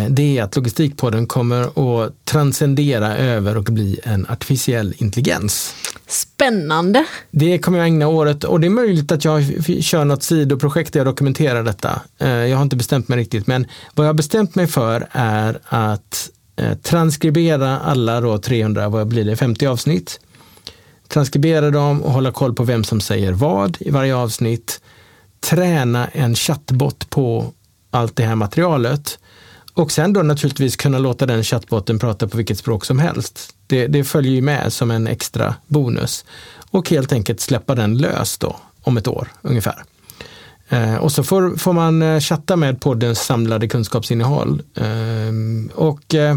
det är att Logistikpodden kommer att transcendera över och bli en artificiell intelligens. Spännande! Det kommer jag ägna året och det är möjligt att jag kör något sidoprojekt där jag dokumenterar detta. Eh, jag har inte bestämt mig riktigt, men vad jag har bestämt mig för är att eh, transkribera alla då 300, vad blir det, 50 avsnitt. Transkribera dem och hålla koll på vem som säger vad i varje avsnitt. Träna en chattbot på allt det här materialet och sen då naturligtvis kunna låta den chattbotten prata på vilket språk som helst. Det, det följer ju med som en extra bonus. Och helt enkelt släppa den lös då om ett år ungefär. Eh, och så får, får man eh, chatta med poddens samlade kunskapsinnehåll. Eh, och eh,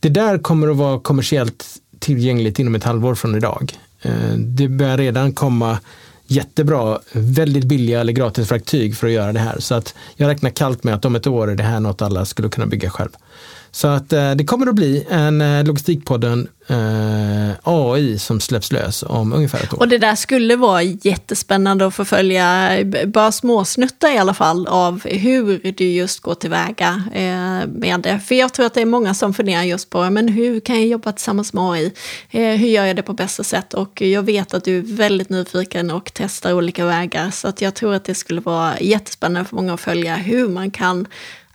det där kommer att vara kommersiellt tillgängligt inom ett halvår från idag. Eh, det börjar redan komma jättebra, väldigt billiga eller gratis verktyg för att göra det här. Så att jag räknar kallt med att om ett år är det här något alla skulle kunna bygga själv. Så att eh, det kommer att bli en eh, Logistikpodden eh, AI som släpps lös om ungefär ett år. Och det där skulle vara jättespännande att få följa bara småsnuttar i alla fall av hur du just går tillväga eh, med det. För jag tror att det är många som funderar just på men hur kan jag jobba tillsammans med AI? Eh, hur gör jag det på bästa sätt? Och jag vet att du är väldigt nyfiken och testar olika vägar. Så att jag tror att det skulle vara jättespännande för många att följa hur man kan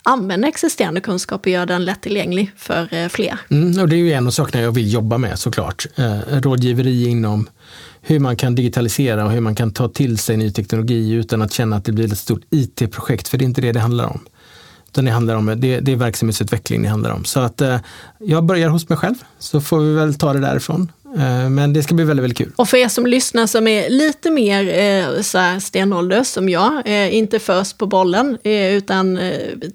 använda existerande kunskap och göra den lättillgänglig för eh, fler. Mm, och det är ju en av sakerna jag vill jobba med såklart. Eh, rådgiveri inom hur man kan digitalisera och hur man kan ta till sig ny teknologi utan att känna att det blir ett stort IT-projekt, för det är inte det det handlar om. Utan det, handlar om, det, det är verksamhetsutveckling det handlar om. Så att eh, jag börjar hos mig själv, så får vi väl ta det därifrån. Eh, men det ska bli väldigt, väldigt kul. Och för er som lyssnar som är lite mer eh, så här stenålder som jag, eh, inte först på bollen, utan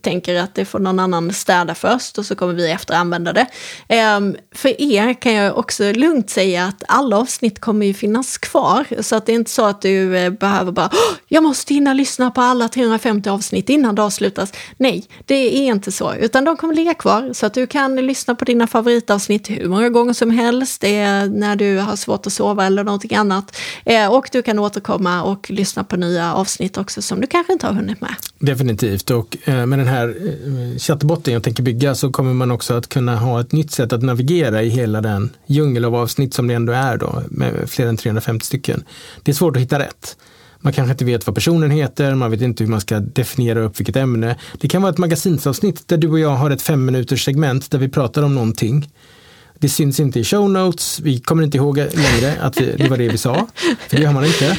tänker att det får någon annan städa först och så kommer vi efter använda det. Ehm, för er kan jag också lugnt säga att alla avsnitt kommer ju finnas kvar, så att det är inte så att du behöver bara, jag måste hinna lyssna på alla 350 avsnitt innan det avslutas. Nej, det är inte så, utan de kommer ligga kvar så att du kan lyssna på dina favoritavsnitt hur många gånger som helst. Det är när du har svårt att sova eller någonting annat. Eh, och du kan återkomma och lyssna på nya avsnitt också som du kanske inte har hunnit med. Definitivt och eh, med den här eh, chattbotten jag tänker bygga så kommer man också att kunna ha ett nytt sätt att navigera i hela den djungel av avsnitt som det ändå är då med fler än 350 stycken. Det är svårt att hitta rätt. Man kanske inte vet vad personen heter, man vet inte hur man ska definiera upp vilket ämne. Det kan vara ett magasinsavsnitt där du och jag har ett fem minuters segment där vi pratar om någonting. Det syns inte i show notes, vi kommer inte ihåg längre att vi, det var det vi sa, för det gör man inte.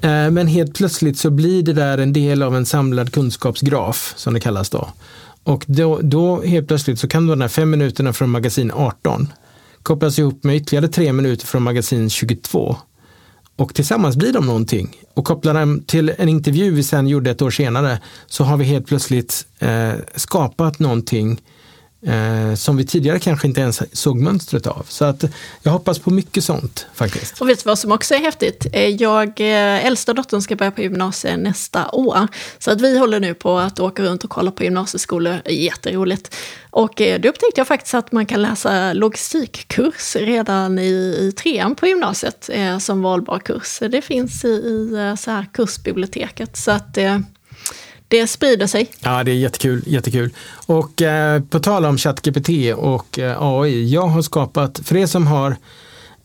Eh, men helt plötsligt så blir det där en del av en samlad kunskapsgraf, som det kallas då. Och då, då helt plötsligt så kan de här fem minuterna från magasin 18 kopplas ihop med ytterligare tre minuter från magasin 22 och tillsammans blir de någonting. Och kopplar dem till en intervju vi sen gjorde ett år senare så har vi helt plötsligt eh, skapat någonting eh, som vi tidigare kanske inte ens såg mönstret av. Så att jag hoppas på mycket sånt faktiskt. Och vet du vad som också är häftigt? Eh, jag, eh, äldsta dottern ska börja på gymnasiet nästa år. Så att vi håller nu på att åka runt och kolla på gymnasieskolor, jätteroligt. Och eh, då upptäckte jag faktiskt att man kan läsa logistikkurs redan i, i trean på gymnasiet eh, som valbar kurs. Det finns i, i så här kursbiblioteket. Så att eh, det sprider sig. Ja, det är jättekul. jättekul. Och eh, på tal om ChatGPT och eh, AI, jag har skapat, för er som har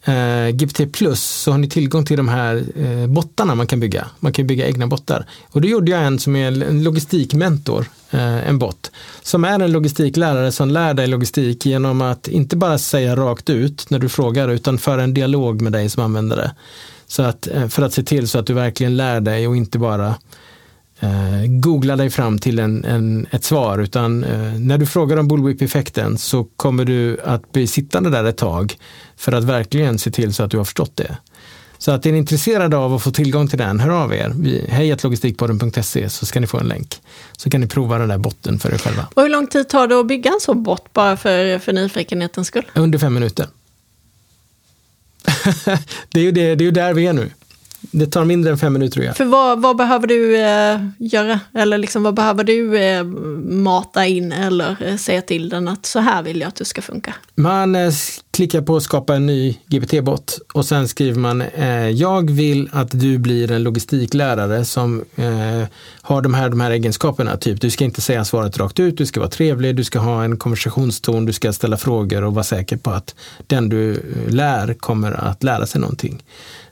eh, GPT plus så har ni tillgång till de här eh, bottarna man kan bygga. Man kan bygga egna bottar. Och då gjorde jag en som är en logistikmentor, eh, en bot, som är en logistiklärare som lär dig logistik genom att inte bara säga rakt ut när du frågar utan föra en dialog med dig som använder det. Så att, eh, för att se till så att du verkligen lär dig och inte bara eh, googla dig fram till en, en ett svar, utan eh, när du frågar om bullwhip-effekten så kommer du att bli sittande där ett tag för att verkligen se till så att du har förstått det. Så att är ni intresserade av att få tillgång till den, hör av er. Hejatlogistikpodden.se så ska ni få en länk. Så kan ni prova den där botten för er själva. Och hur lång tid tar det att bygga en sån bot, bara för, för nyfikenhetens skull? Under fem minuter. det, är ju det, det är ju där vi är nu. Det tar mindre än fem minuter att göra. För vad, vad behöver du eh, göra? Eller liksom, vad behöver du eh, mata in eller eh, säga till den att så här vill jag att du ska funka? Man eh, klickar på skapa en ny GPT-bot och sen skriver man eh, jag vill att du blir en logistiklärare som eh, har de här, de här egenskaperna. Typ, du ska inte säga svaret rakt ut, du ska vara trevlig, du ska ha en konversationston, du ska ställa frågor och vara säker på att den du eh, lär kommer att lära sig någonting.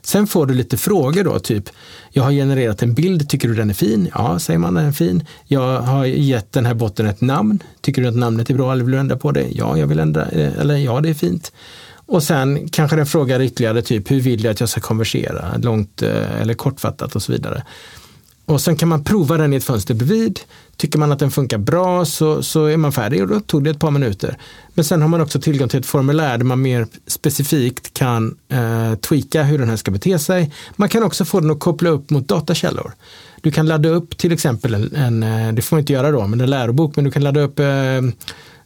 Sen får du lite frågor då, typ jag har genererat en bild, tycker du den är fin? Ja, säger man den är fin. Jag har gett den här botten ett namn, tycker du att namnet är bra eller vill du ändra på det? Ja, jag vill ändra, eh, eller ja, det är fint. Och sen kanske den frågar ytterligare, typ hur vill jag att jag ska konversera, långt eh, eller kortfattat och så vidare. Och sen kan man prova den i ett fönster bredvid. Tycker man att den funkar bra så, så är man färdig och då tog det ett par minuter. Men sen har man också tillgång till ett formulär där man mer specifikt kan eh, tweaka hur den här ska bete sig. Man kan också få den att koppla upp mot datakällor. Du kan ladda upp till exempel en, en eh, det får man inte göra då, men en lärobok, men du kan ladda upp eh, eh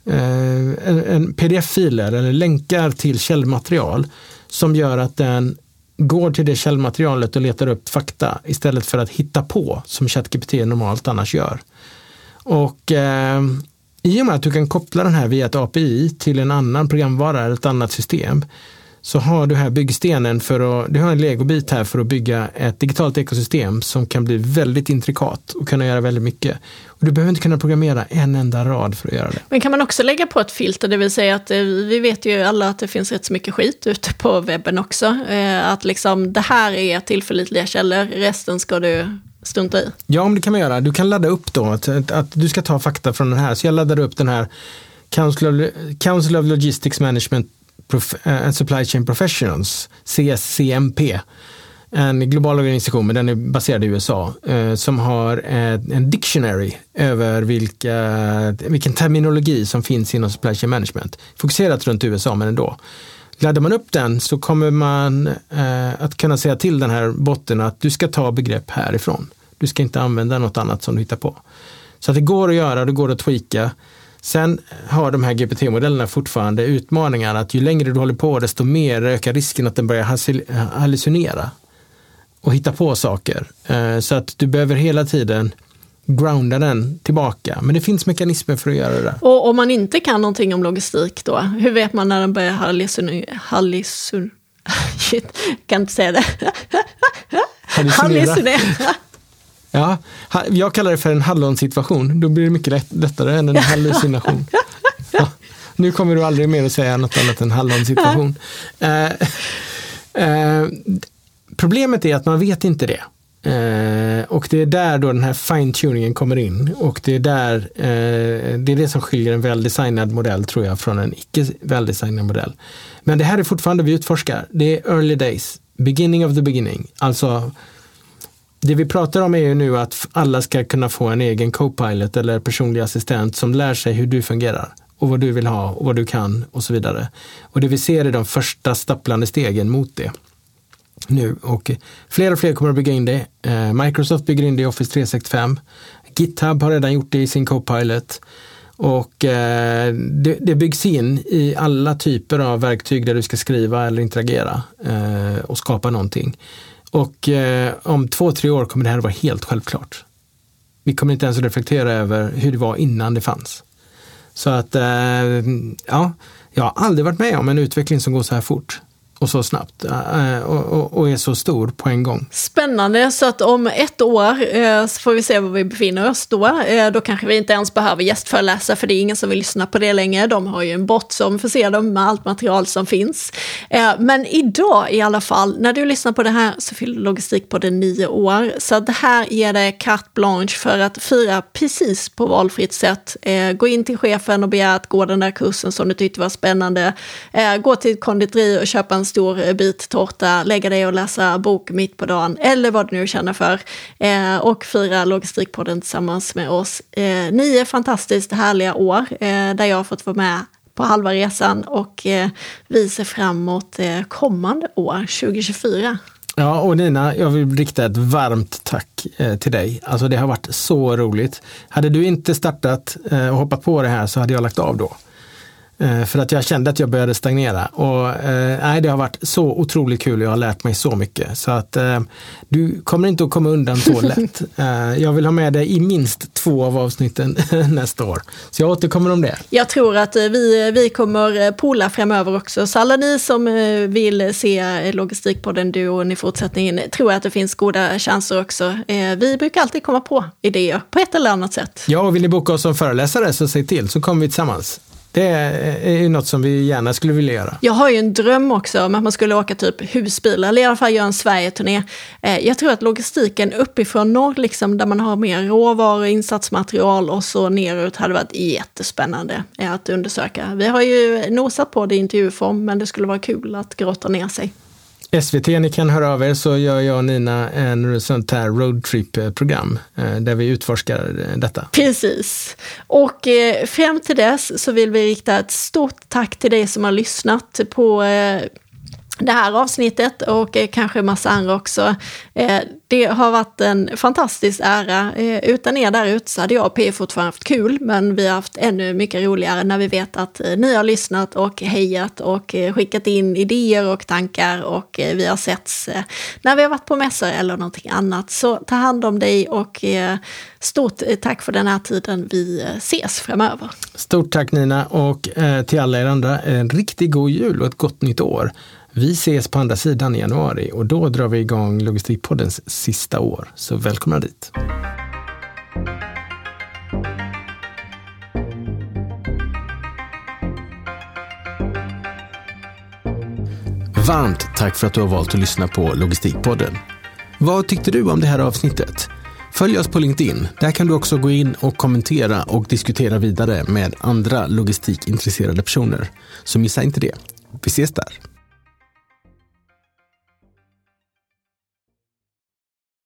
en, en pdf-filer eller länkar till källmaterial som gör att den går till det källmaterialet och letar upp fakta istället för att hitta på som ChatGPT normalt annars gör. Och eh, i och med att du kan koppla den här via ett API till en annan programvara eller ett annat system så har du här byggstenen för att, du har en legobit här för att bygga ett digitalt ekosystem som kan bli väldigt intrikat och kunna göra väldigt mycket. Och du behöver inte kunna programmera en enda rad för att göra det. Men kan man också lägga på ett filter, det vill säga att eh, vi vet ju alla att det finns rätt så mycket skit ute på webben också. Eh, att liksom det här är tillförlitliga källor, resten ska du strunta i. Ja, om det kan man göra. Du kan ladda upp då att, att du ska ta fakta från den här. Så jag laddade upp den här Council of, Council of Logistics Management and eh, Supply Chain Professionals, CSCMP, en global organisation, men den är baserad i USA, eh, som har eh, en dictionary över vilka, vilken terminologi som finns inom supply chain management. Fokuserat runt USA, men ändå. Laddar man upp den så kommer man eh, att kunna säga till den här botten att du ska ta begrepp härifrån. Du ska inte använda något annat som du hittar på. Så att det går att göra, det går att tweaka. Sen har de här GPT-modellerna fortfarande utmaningar att ju längre du håller på desto mer ökar risken att den börjar hallucinera och hitta på saker. Eh, så att du behöver hela tiden grounda den tillbaka. Men det finns mekanismer för att göra det. Och om man inte kan någonting om logistik då, hur vet man när den börjar hallucinera? Hallucin Shit, kan inte säga det. Hallucinera. Ja, jag kallar det för en hallonsituation. Då blir det mycket lätt, lättare än en hallucination. Ja, nu kommer du aldrig mer att säga något annat än hallonsituation. Eh, eh, problemet är att man vet inte det. Eh, och det är där då den här fine-tuningen kommer in och det är där eh, det är det som skiljer en väldesignad modell tror jag från en icke väldesignad modell. Men det här är fortfarande vi utforskar. Det är early days, beginning of the beginning. Alltså det vi pratar om är ju nu att alla ska kunna få en egen co-pilot eller personlig assistent som lär sig hur du fungerar och vad du vill ha och vad du kan och så vidare. Och det vi ser är de första stapplande stegen mot det nu och fler och fler kommer att bygga in det. Eh, Microsoft bygger in det i Office 365. GitHub har redan gjort det i sin Copilot. Och eh, det, det, byggs in i alla typer av verktyg där du ska skriva eller interagera eh, och skapa någonting. Och eh, om två, tre år kommer det här att vara helt självklart. Vi kommer inte ens att reflektera över hur det var innan det fanns. Så att, eh, ja, jag har aldrig varit med om en utveckling som går så här fort och så snabbt eh, och, är så stor på en gång. Spännande, så att om ett år eh, så får vi se var vi befinner oss då. Eh, då kanske vi inte ens behöver gästföreläsa för det är ingen som vill lyssna på det längre. De har ju en bot som förser dem med allt material som finns. Men idag i alla fall, när du lyssnar på det här så fyller Logistik på det nio år. Så det här ger dig carte blanche för att fira precis på valfritt sätt. Gå in till chefen och begär att gå den där kursen som du tyckte var spännande. Gå till ett konditori och köpa en stor eh, bit tårta, lägga dig och läsa bok mitt på dagen eller vad du nu känner för. Eh, och fira Logistikpodden tillsammans med oss. Eh, nio fantastiskt härliga år eh, där jag har fått vara med på halva resan och eh, vi ser fram emot eh, kommande år, 2024. Ja, och Nina, jag vill rikta ett varmt tack eh, till dig. Alltså det har varit så roligt. Hade du inte startat och hoppat på det här så hade jag lagt av då. Eh, för att jag kände att jag började stagnera. Och, eh, nej, det har varit så otroligt kul och jag har lärt mig så mycket. Så att eh, du kommer inte att komma undan så lätt. Jag vill ha med dig i minst två av avsnitten nästa år. Så jag återkommer om det. Jag tror att vi, vi kommer pola framöver också. Så alla ni som vill se Logistikpodden Duon i fortsättningen tror jag att det finns goda chanser också. Vi brukar alltid komma på idéer på ett eller annat sätt. Ja, och vill ni boka oss som föreläsare så säg till så kommer vi tillsammans. Det är ju något som vi gärna skulle vilja göra. Jag har ju en dröm också om att man skulle åka typ husbil, eller i alla fall göra en Sverige-turné. Eh, jag tror att logistiken uppifrån norr, liksom, där man har mer råvaror, insatsmaterial och så nerut hade varit jättespännande eh, att undersöka. Vi har ju nosat på det i intervjuform, men det skulle vara kul att grotta ner sig. SVT, ni kan höra av er så gör jag och Nina en sånt här roadtrip-program eh, där vi utforskar eh, detta. Precis. Och eh, fram till dess så vill vi rikta ett stort tack till dig som har lyssnat på det här avsnittet och eh, kanske massa andra också. Eh, det har varit en fantastisk ära. Eh, utan er där ute så hade jag och P fortfarande haft kul, men vi har haft ännu mycket roligare när vi vet att ni har lyssnat och hejat och skickat in idéer och tankar och vi har setts när vi har varit på mässor eller någonting annat. Så ta hand om dig och stort tack för den här tiden. Vi ses framöver. Stort tack Nina och till alla er andra en riktigt god jul och ett gott nytt år. Vi ses på andra sidan i januari och då drar vi igång Logistikpoddens sista år. Så välkomna dit! Varmt tack för att du har valt att lyssna på Logistikpodden. Vad tyckte du om det här avsnittet? Följ oss på LinkedIn. Där kan du också gå in och kommentera och diskutera vidare med andra logistikintresserade personer. Så missa inte det. Vi ses där.